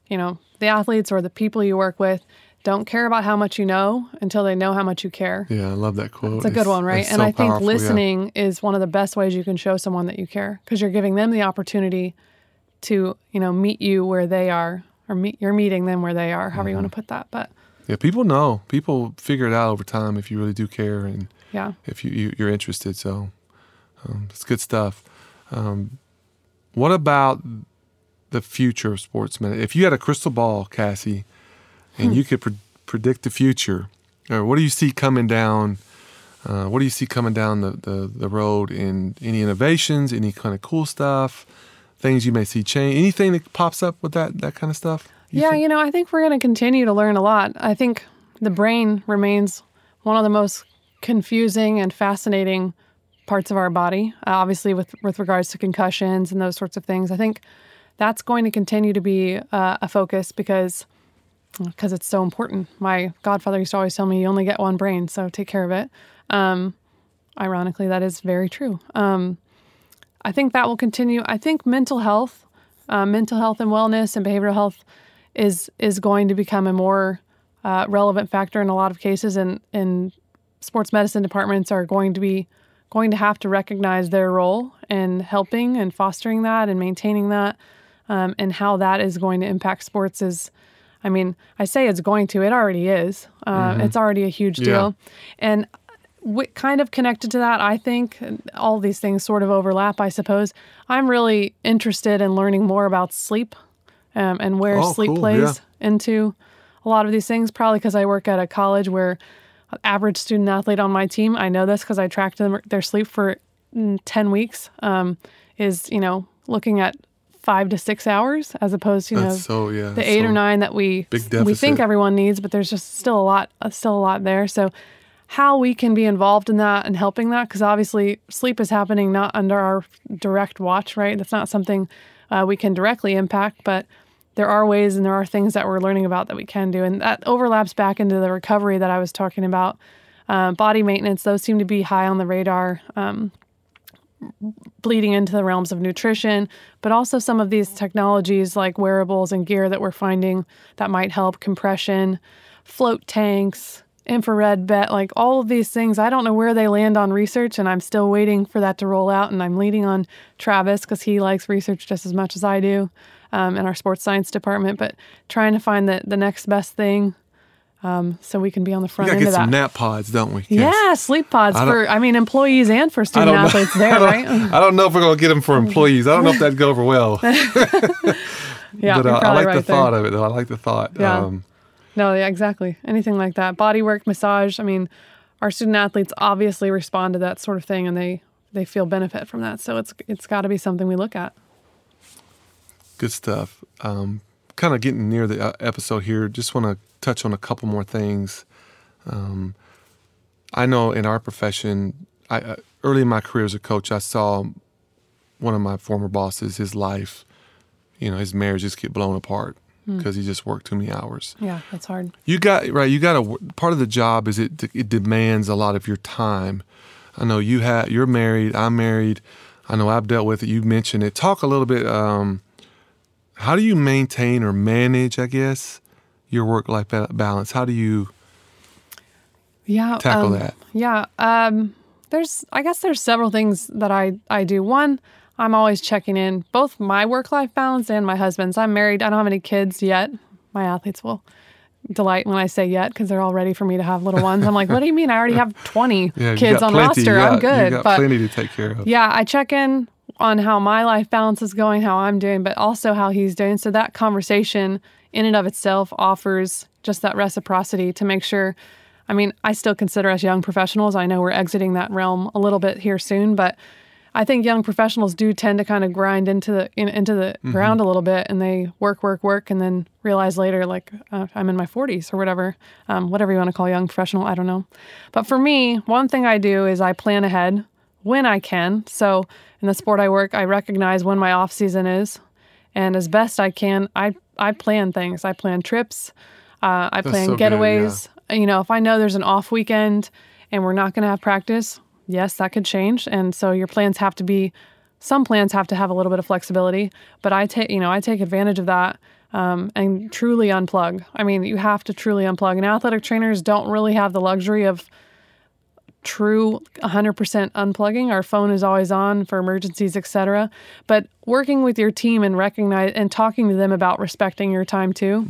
you know, the athletes or the people you work with don't care about how much you know until they know how much you care. Yeah, I love that quote. It's a good one, right? And so I think powerful, yeah. listening is one of the best ways you can show someone that you care because you're giving them the opportunity to, you know, meet you where they are or meet you're meeting them where they are, however you want to Mm-hmm. put that. But Yeah, people know. People figure it out over time if you really do care and yeah. if you, you you're interested. So um, it's good stuff. Um, what about the future of sports medicine? If you had a crystal ball, Kassi, and Hmm. you could pre- predict the future, or what do you see coming down? Uh, what do you see coming down the, the, the road in any innovations, any kind of cool stuff, things you may see change, anything that pops up with that that kind of stuff? You yeah, think? you know, I think we're going to continue to learn a lot. I think the brain remains one of the most confusing and fascinating parts of our body. Uh, obviously, with with regards to concussions and those sorts of things, I think that's going to continue to be uh, a focus because because it's so important. My godfather used to always tell me, "You only get one brain, so take care of it." Um, ironically, that is very true. Um, I think that will continue. I think mental health, uh, mental health and wellness and behavioral health is is going to become a more uh, relevant factor in a lot of cases, and and sports medicine departments are going to be going to have to recognize their role in helping and fostering that and maintaining that, um, and how that is going to impact sports is. I mean, I say it's going to. It already is. Uh, It's already a huge Yeah. deal, and w- kind of connected to that, I think all these things sort of overlap. I suppose I'm really interested in learning more about sleep um, and where Oh, sleep cool, plays into a lot of these things. Probably because I work at a college where an average student athlete on my team, I know this because I tracked them their sleep for mm, ten weeks. Um, is you know looking at five to six hours as opposed to you know so yeah. the eight so- or nine that we we think everyone needs, but there's just still a lot, uh, still a lot there. So, how we can be involved in that and helping that, because obviously sleep is happening not under our direct watch, right? That's not something uh, we can directly impact, but there are ways and there are things that we're learning about that we can do, and that overlaps back into the recovery that I was talking about. Uh, body maintenance; those seem to be high on the radar. Um, bleeding into the realms of nutrition, but also some of these technologies like wearables and gear that we're finding that might help compression, float tanks, infrared bet, like all of these things. I don't know where they land on research, and I'm still waiting for that to roll out. And I'm leading on Travis because he likes research just as much as I do um, in our sports science department, but trying to find the, the next best thing um, so we can be on the front end get of that. some nap pods, don't we? Yeah, sleep pods I for I mean employees and for student know. athletes I there, right? I don't know if we're gonna get them for employees. I don't know if that'd go over well. Yeah, but uh, I like right the there. thought of it, though. I like the thought. Yeah. Um, No, yeah, exactly. Anything like that. Body work, massage. I mean, our student athletes obviously respond to that sort of thing and they they feel benefit from that. So it's it's got to be something we look at. good stuff. Um, kind of getting near the uh, episode here. Just want to touch on a couple more things. Um, I know in our profession, I uh, early in my career as a coach, I saw one of my former bosses, his life, you know, his marriage just get blown apart Hmm. because he just worked too many hours. Yeah, that's hard. You got right. You got a part of the job is it it demands a lot of your time. I know you have. You're married. I'm married. I know I've dealt with it. You mentioned it. Talk a little bit. Um, how do you maintain or manage? I guess your work life balance. How do you Yeah. tackle um, that? Yeah. Um, there's I guess there's several things that I I do. One, I'm always checking in both my work life balance and my husband's. I'm married. I don't have any kids yet. My athletes will delight when I say yet because they're all ready for me to have little ones. I'm like, what do you mean? I already have 20 Yeah, kids on plenty. roster. You I'm good. You got but plenty to take care of. yeah, I check in on how my life balance is going, how I'm doing, but also how he's doing. So that conversation in and of itself offers just that reciprocity to make sure. I mean, I still consider us young professionals. I know we're exiting that realm a little bit here soon, but I think young professionals do tend to kind of grind into the in, into the ground a little bit, and they work, work, work, and then realize later, like uh, I'm in my 40s or whatever, um, whatever you want to call young professional. I don't know. But for me, one thing I do is I plan ahead when I can. So in the sport I work, I recognize when my off season is, and as best I can, I I plan things. I plan trips. Uh, I plan so good, getaways. You know, if I know there's an off weekend and we're not going to have practice, yes, that could change. And so your plans have to be. Some plans have to have a little bit of flexibility, but I take you know I take advantage of that um, and truly unplug. I mean, you have to truly unplug. And athletic trainers don't really have the luxury of true 100% unplugging our phone is always on for emergencies etc but working with your team and recognize and talking to them about respecting your time too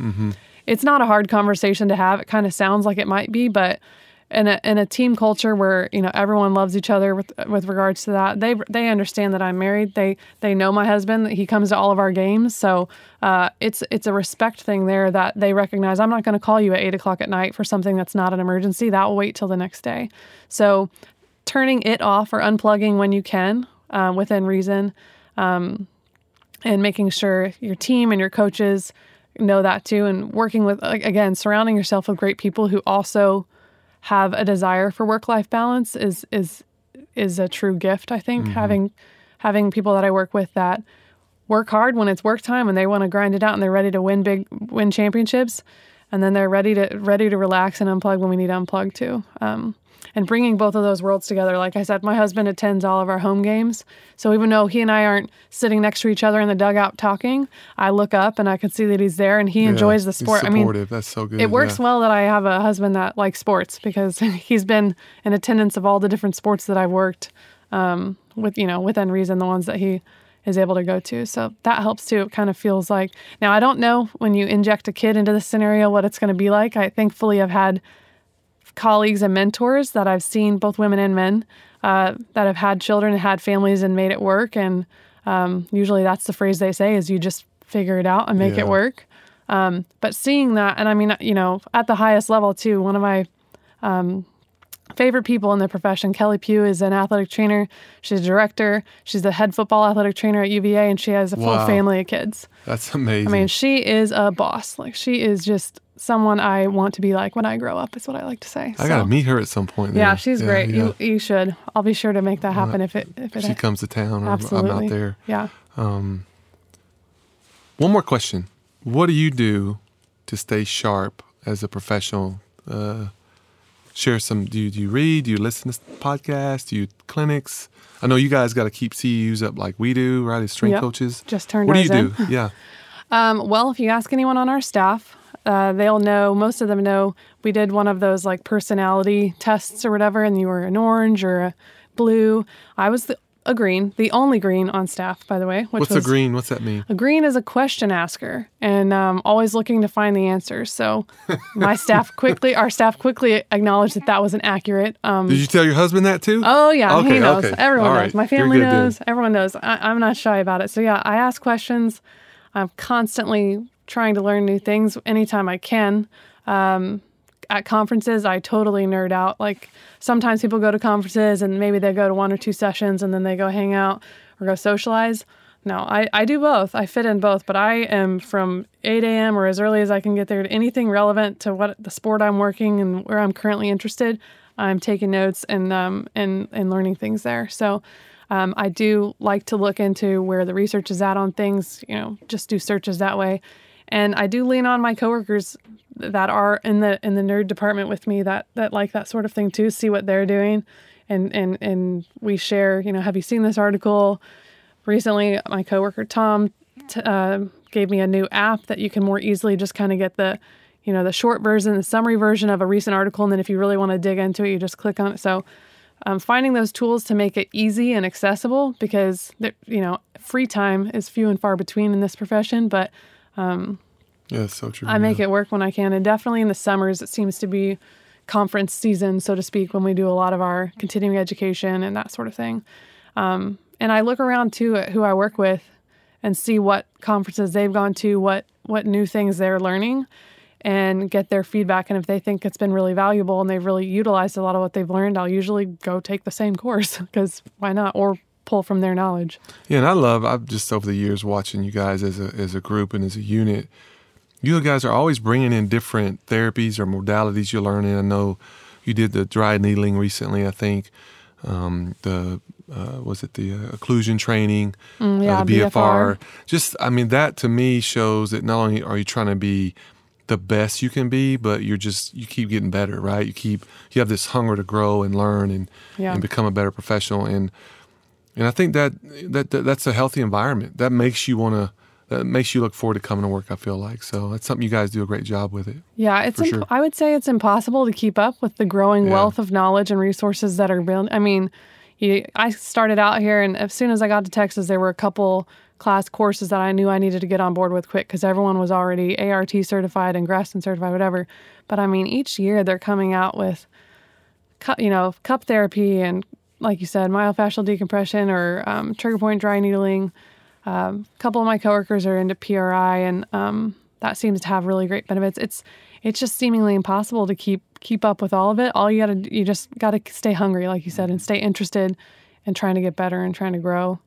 it's not a hard conversation to have it kind of sounds like it might be but in a, in a team culture where you know everyone loves each other with with regards to that they they understand that I'm married. They they know my husband. He comes to all of our games. So uh, it's it's a respect thing there that they recognize. I'm not going to call you at eight o'clock at night for something that's not an emergency. That will wait till the next day. So turning it off or unplugging when you can uh, within reason um, and making sure your team and your coaches know that too and working with again surrounding yourself with great people who also have a desire for work life balance is is is a true gift i think. Having having people that i work with that work hard when it's work time and they want to grind it out and they're ready to win big win championships and then they're ready to ready to relax and unplug when we need to unplug too. Um, and bringing both of those worlds together like i said my husband attends all of our home games so even though he and i aren't sitting next to each other in the dugout talking i look up and i can see that he's there and he Yeah, enjoys the sport i mean. That's so good. it works yeah. well that I have a husband that likes sports because he's been in attendance of all the different sports that I've worked um, with, you know, within reason, the ones that he is able to go to. So that helps too. It kind of feels like now I don't know when you inject a kid into this scenario what it's going to be like. I thankfully have had colleagues and mentors that I've seen, both women and men, uh, that have had children and had families and made it work. And um, usually that's the phrase they say is you just figure it out and make Yeah. it work. Um, but seeing that, and I mean, you know, at the highest level too, one of my um, favorite people in the profession, Kelli Pugh, is an athletic trainer. She's a director. She's the head football athletic trainer at UVA, and she has a full Wow. family of kids. That's amazing. I mean, she is a boss. Like she is just someone I want to be like when I grow up. Is what I like to say. I So- gotta meet her at some point. Yeah, then. she's great. yeah. You you should. I'll be sure to make that happen if it if it she comes to town, or I'm absolutely. out there. Yeah. Um, one more question: What do you do to stay sharp as a professional? Uh, share some. Do you, do you read? Do you listen to podcasts? Do you clinics? I know you guys got to keep CEUs up like we do, right? As strength Yep. coaches. Just turned What do you ours do? Yeah. Um, well, if you ask anyone on our staff, uh, they'll know. Most of them know we did one of those like personality tests or whatever, and you were an orange or a blue. I was the, a green, the only green on staff, by the way. Which What's was, a green? What's that mean? A green is a question asker and um, always looking to find the answers. So my staff quickly, our staff quickly acknowledged that that was an accurate. Um, Did you tell your husband that too? Oh yeah, Okay, he knows. okay. Everyone All knows. right. My family good then. knows. Everyone knows. I, I'm not shy about it. So yeah, I ask questions. I'm constantly trying to learn new things anytime I can. Um, at conferences, I totally nerd out. Like sometimes people go to conferences and maybe they go to one or two sessions and then they go hang out or go socialize. No, I, I do both. I fit in both, but I am from 8 a.m. or as early as I can get there to anything relevant to what the sport I'm working and where I'm currently interested. I'm taking notes and um, and and learning things there. So um, I do like to look into where the research is at on things. You know, just do searches that way, and I do lean on my coworkers that are in the in the nerd department with me that that like that sort of thing too. See what they're doing, and and and we share. You know, have you seen this article? Recently, my coworker Tom t- uh, gave me a new app that you can more easily just kind of get the you know the short version the summary version of a recent article and then if you really want to dig into it you just click on it so um, finding those tools to make it easy and accessible because you know free time is few and far between in this profession, but um, yeah, so true. I make it work when I can, and definitely in the summers it seems to be conference season, so to speak, when we do a lot of our continuing education and that sort of thing. Um, and I look around too at who I work with and see what conferences they've gone to, what what new things they're learning, and get their feedback. And if they think it's been really valuable and they've really utilized a lot of what they've learned, I'll usually go take the same course because why not? Or pull from their knowledge. Yeah, and I love I've just over the years watching you guys as a as a group and as a unit. You guys are always bringing in different therapies or modalities you're learning. I know you did the dry needling recently. I think um, the uh, was it the uh, occlusion training, mm, yeah, uh, the BFR. BFR. Just I mean that to me shows that not only are you trying to be the best you can be, but you're just you keep getting better, right? You keep you have this hunger to grow and learn and yeah. and become a better professional and and I think that, that, that that's a healthy environment that makes you want to that makes you look forward to coming to work. I feel like so that's something you guys do a great job with it. Yeah, it's imp- sure. I would say it's impossible to keep up with the growing yeah. wealth of knowledge and resources that are built. I mean, you, I started out here, and as soon as I got to Texas, there were a couple class courses that I knew I needed to get on board with quick because everyone was already ART certified and Graston certified, whatever. But I mean, each year they're coming out with, you know, cup therapy and, like you said, myofascial decompression or um, trigger point dry needling. Um, a couple of my coworkers are into PRI, and um, that seems to have really great benefits. It's it's just seemingly impossible to keep keep up with all of it. All you got to you just got to stay hungry, like you said, and stay interested and trying to get better and trying to grow.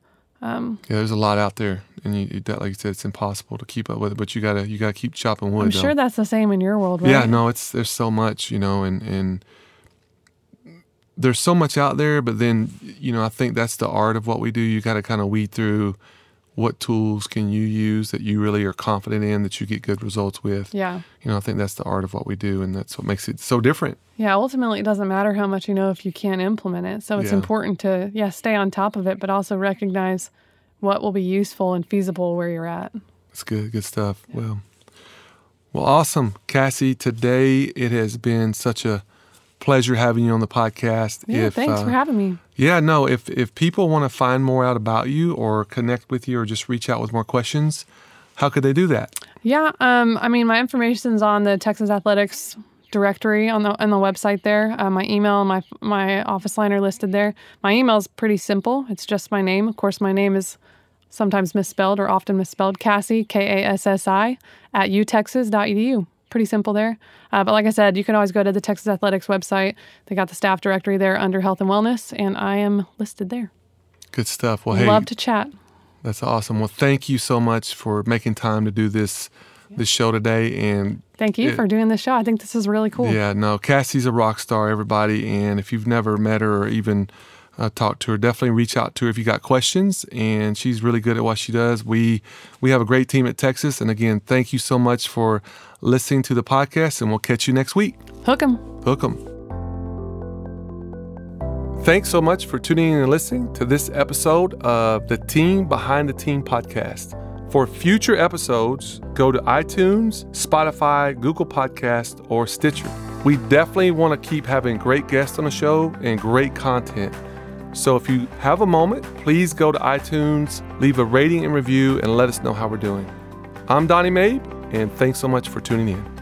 Um, yeah, there's a lot out there, and you, you, like you said, it's impossible to keep up with it. But you gotta you gotta keep chopping wood. I'm though. sure that's the same in your world, right? Yeah, no, it's there's so much, you know, and and there's so much out there. But then, you know, I think that's the art of what we do. You got to kind of weed through what tools can you use that you really are confident in that you get good results with. Yeah. You know, I think that's the art of what we do, and that's what makes it so different. Yeah, ultimately, it doesn't matter how much you know if you can't implement it. So it's yeah. important to, yeah, stay on top of it, but also recognize what will be useful and feasible where you're at. That's good, good stuff. Yeah. Well, well, awesome, Kassi. Today it has been such a pleasure having you on the podcast. Yeah, if, thanks uh, for having me. Yeah, no, if if people want to find more out about you or connect with you or just reach out with more questions, how could they do that? Yeah, um, I mean, my information's on the Texas Athletics directory on the on the website there. Uh, my email, and my my office line are listed there. My email is pretty simple. It's just my name. Of course, my name is sometimes misspelled or often misspelled. Kassi K A S S I at utexas.edu. Pretty simple there. Uh, but like I said, you can always go to the Texas Athletics website. They got the staff directory there under Health and Wellness, and I am listed there. Good stuff. Well, hey, love to chat. That's awesome. Well, thank you so much for making time to do this this show today. And thank you it, for doing this show. I think this is really cool. Yeah, no, Kassi's a rock star, everybody. And if you've never met her or even uh, talked to her, definitely reach out to her if you got questions. And she's really good at what she does. We we have a great team at Texas. And again, thank you so much for listening to the podcast. And we'll catch you next week. Hook 'em. Hook 'em. Thanks so much for tuning in and listening to this episode of the Team Behind the Team podcast. For future episodes, go to iTunes, Spotify, Google Podcast, or Stitcher. We definitely want to keep having great guests on the show and great content. So if you have a moment, please go to iTunes, leave a rating and review, and let us know how we're doing. I'm Donnie Mabe, and thanks so much for tuning in.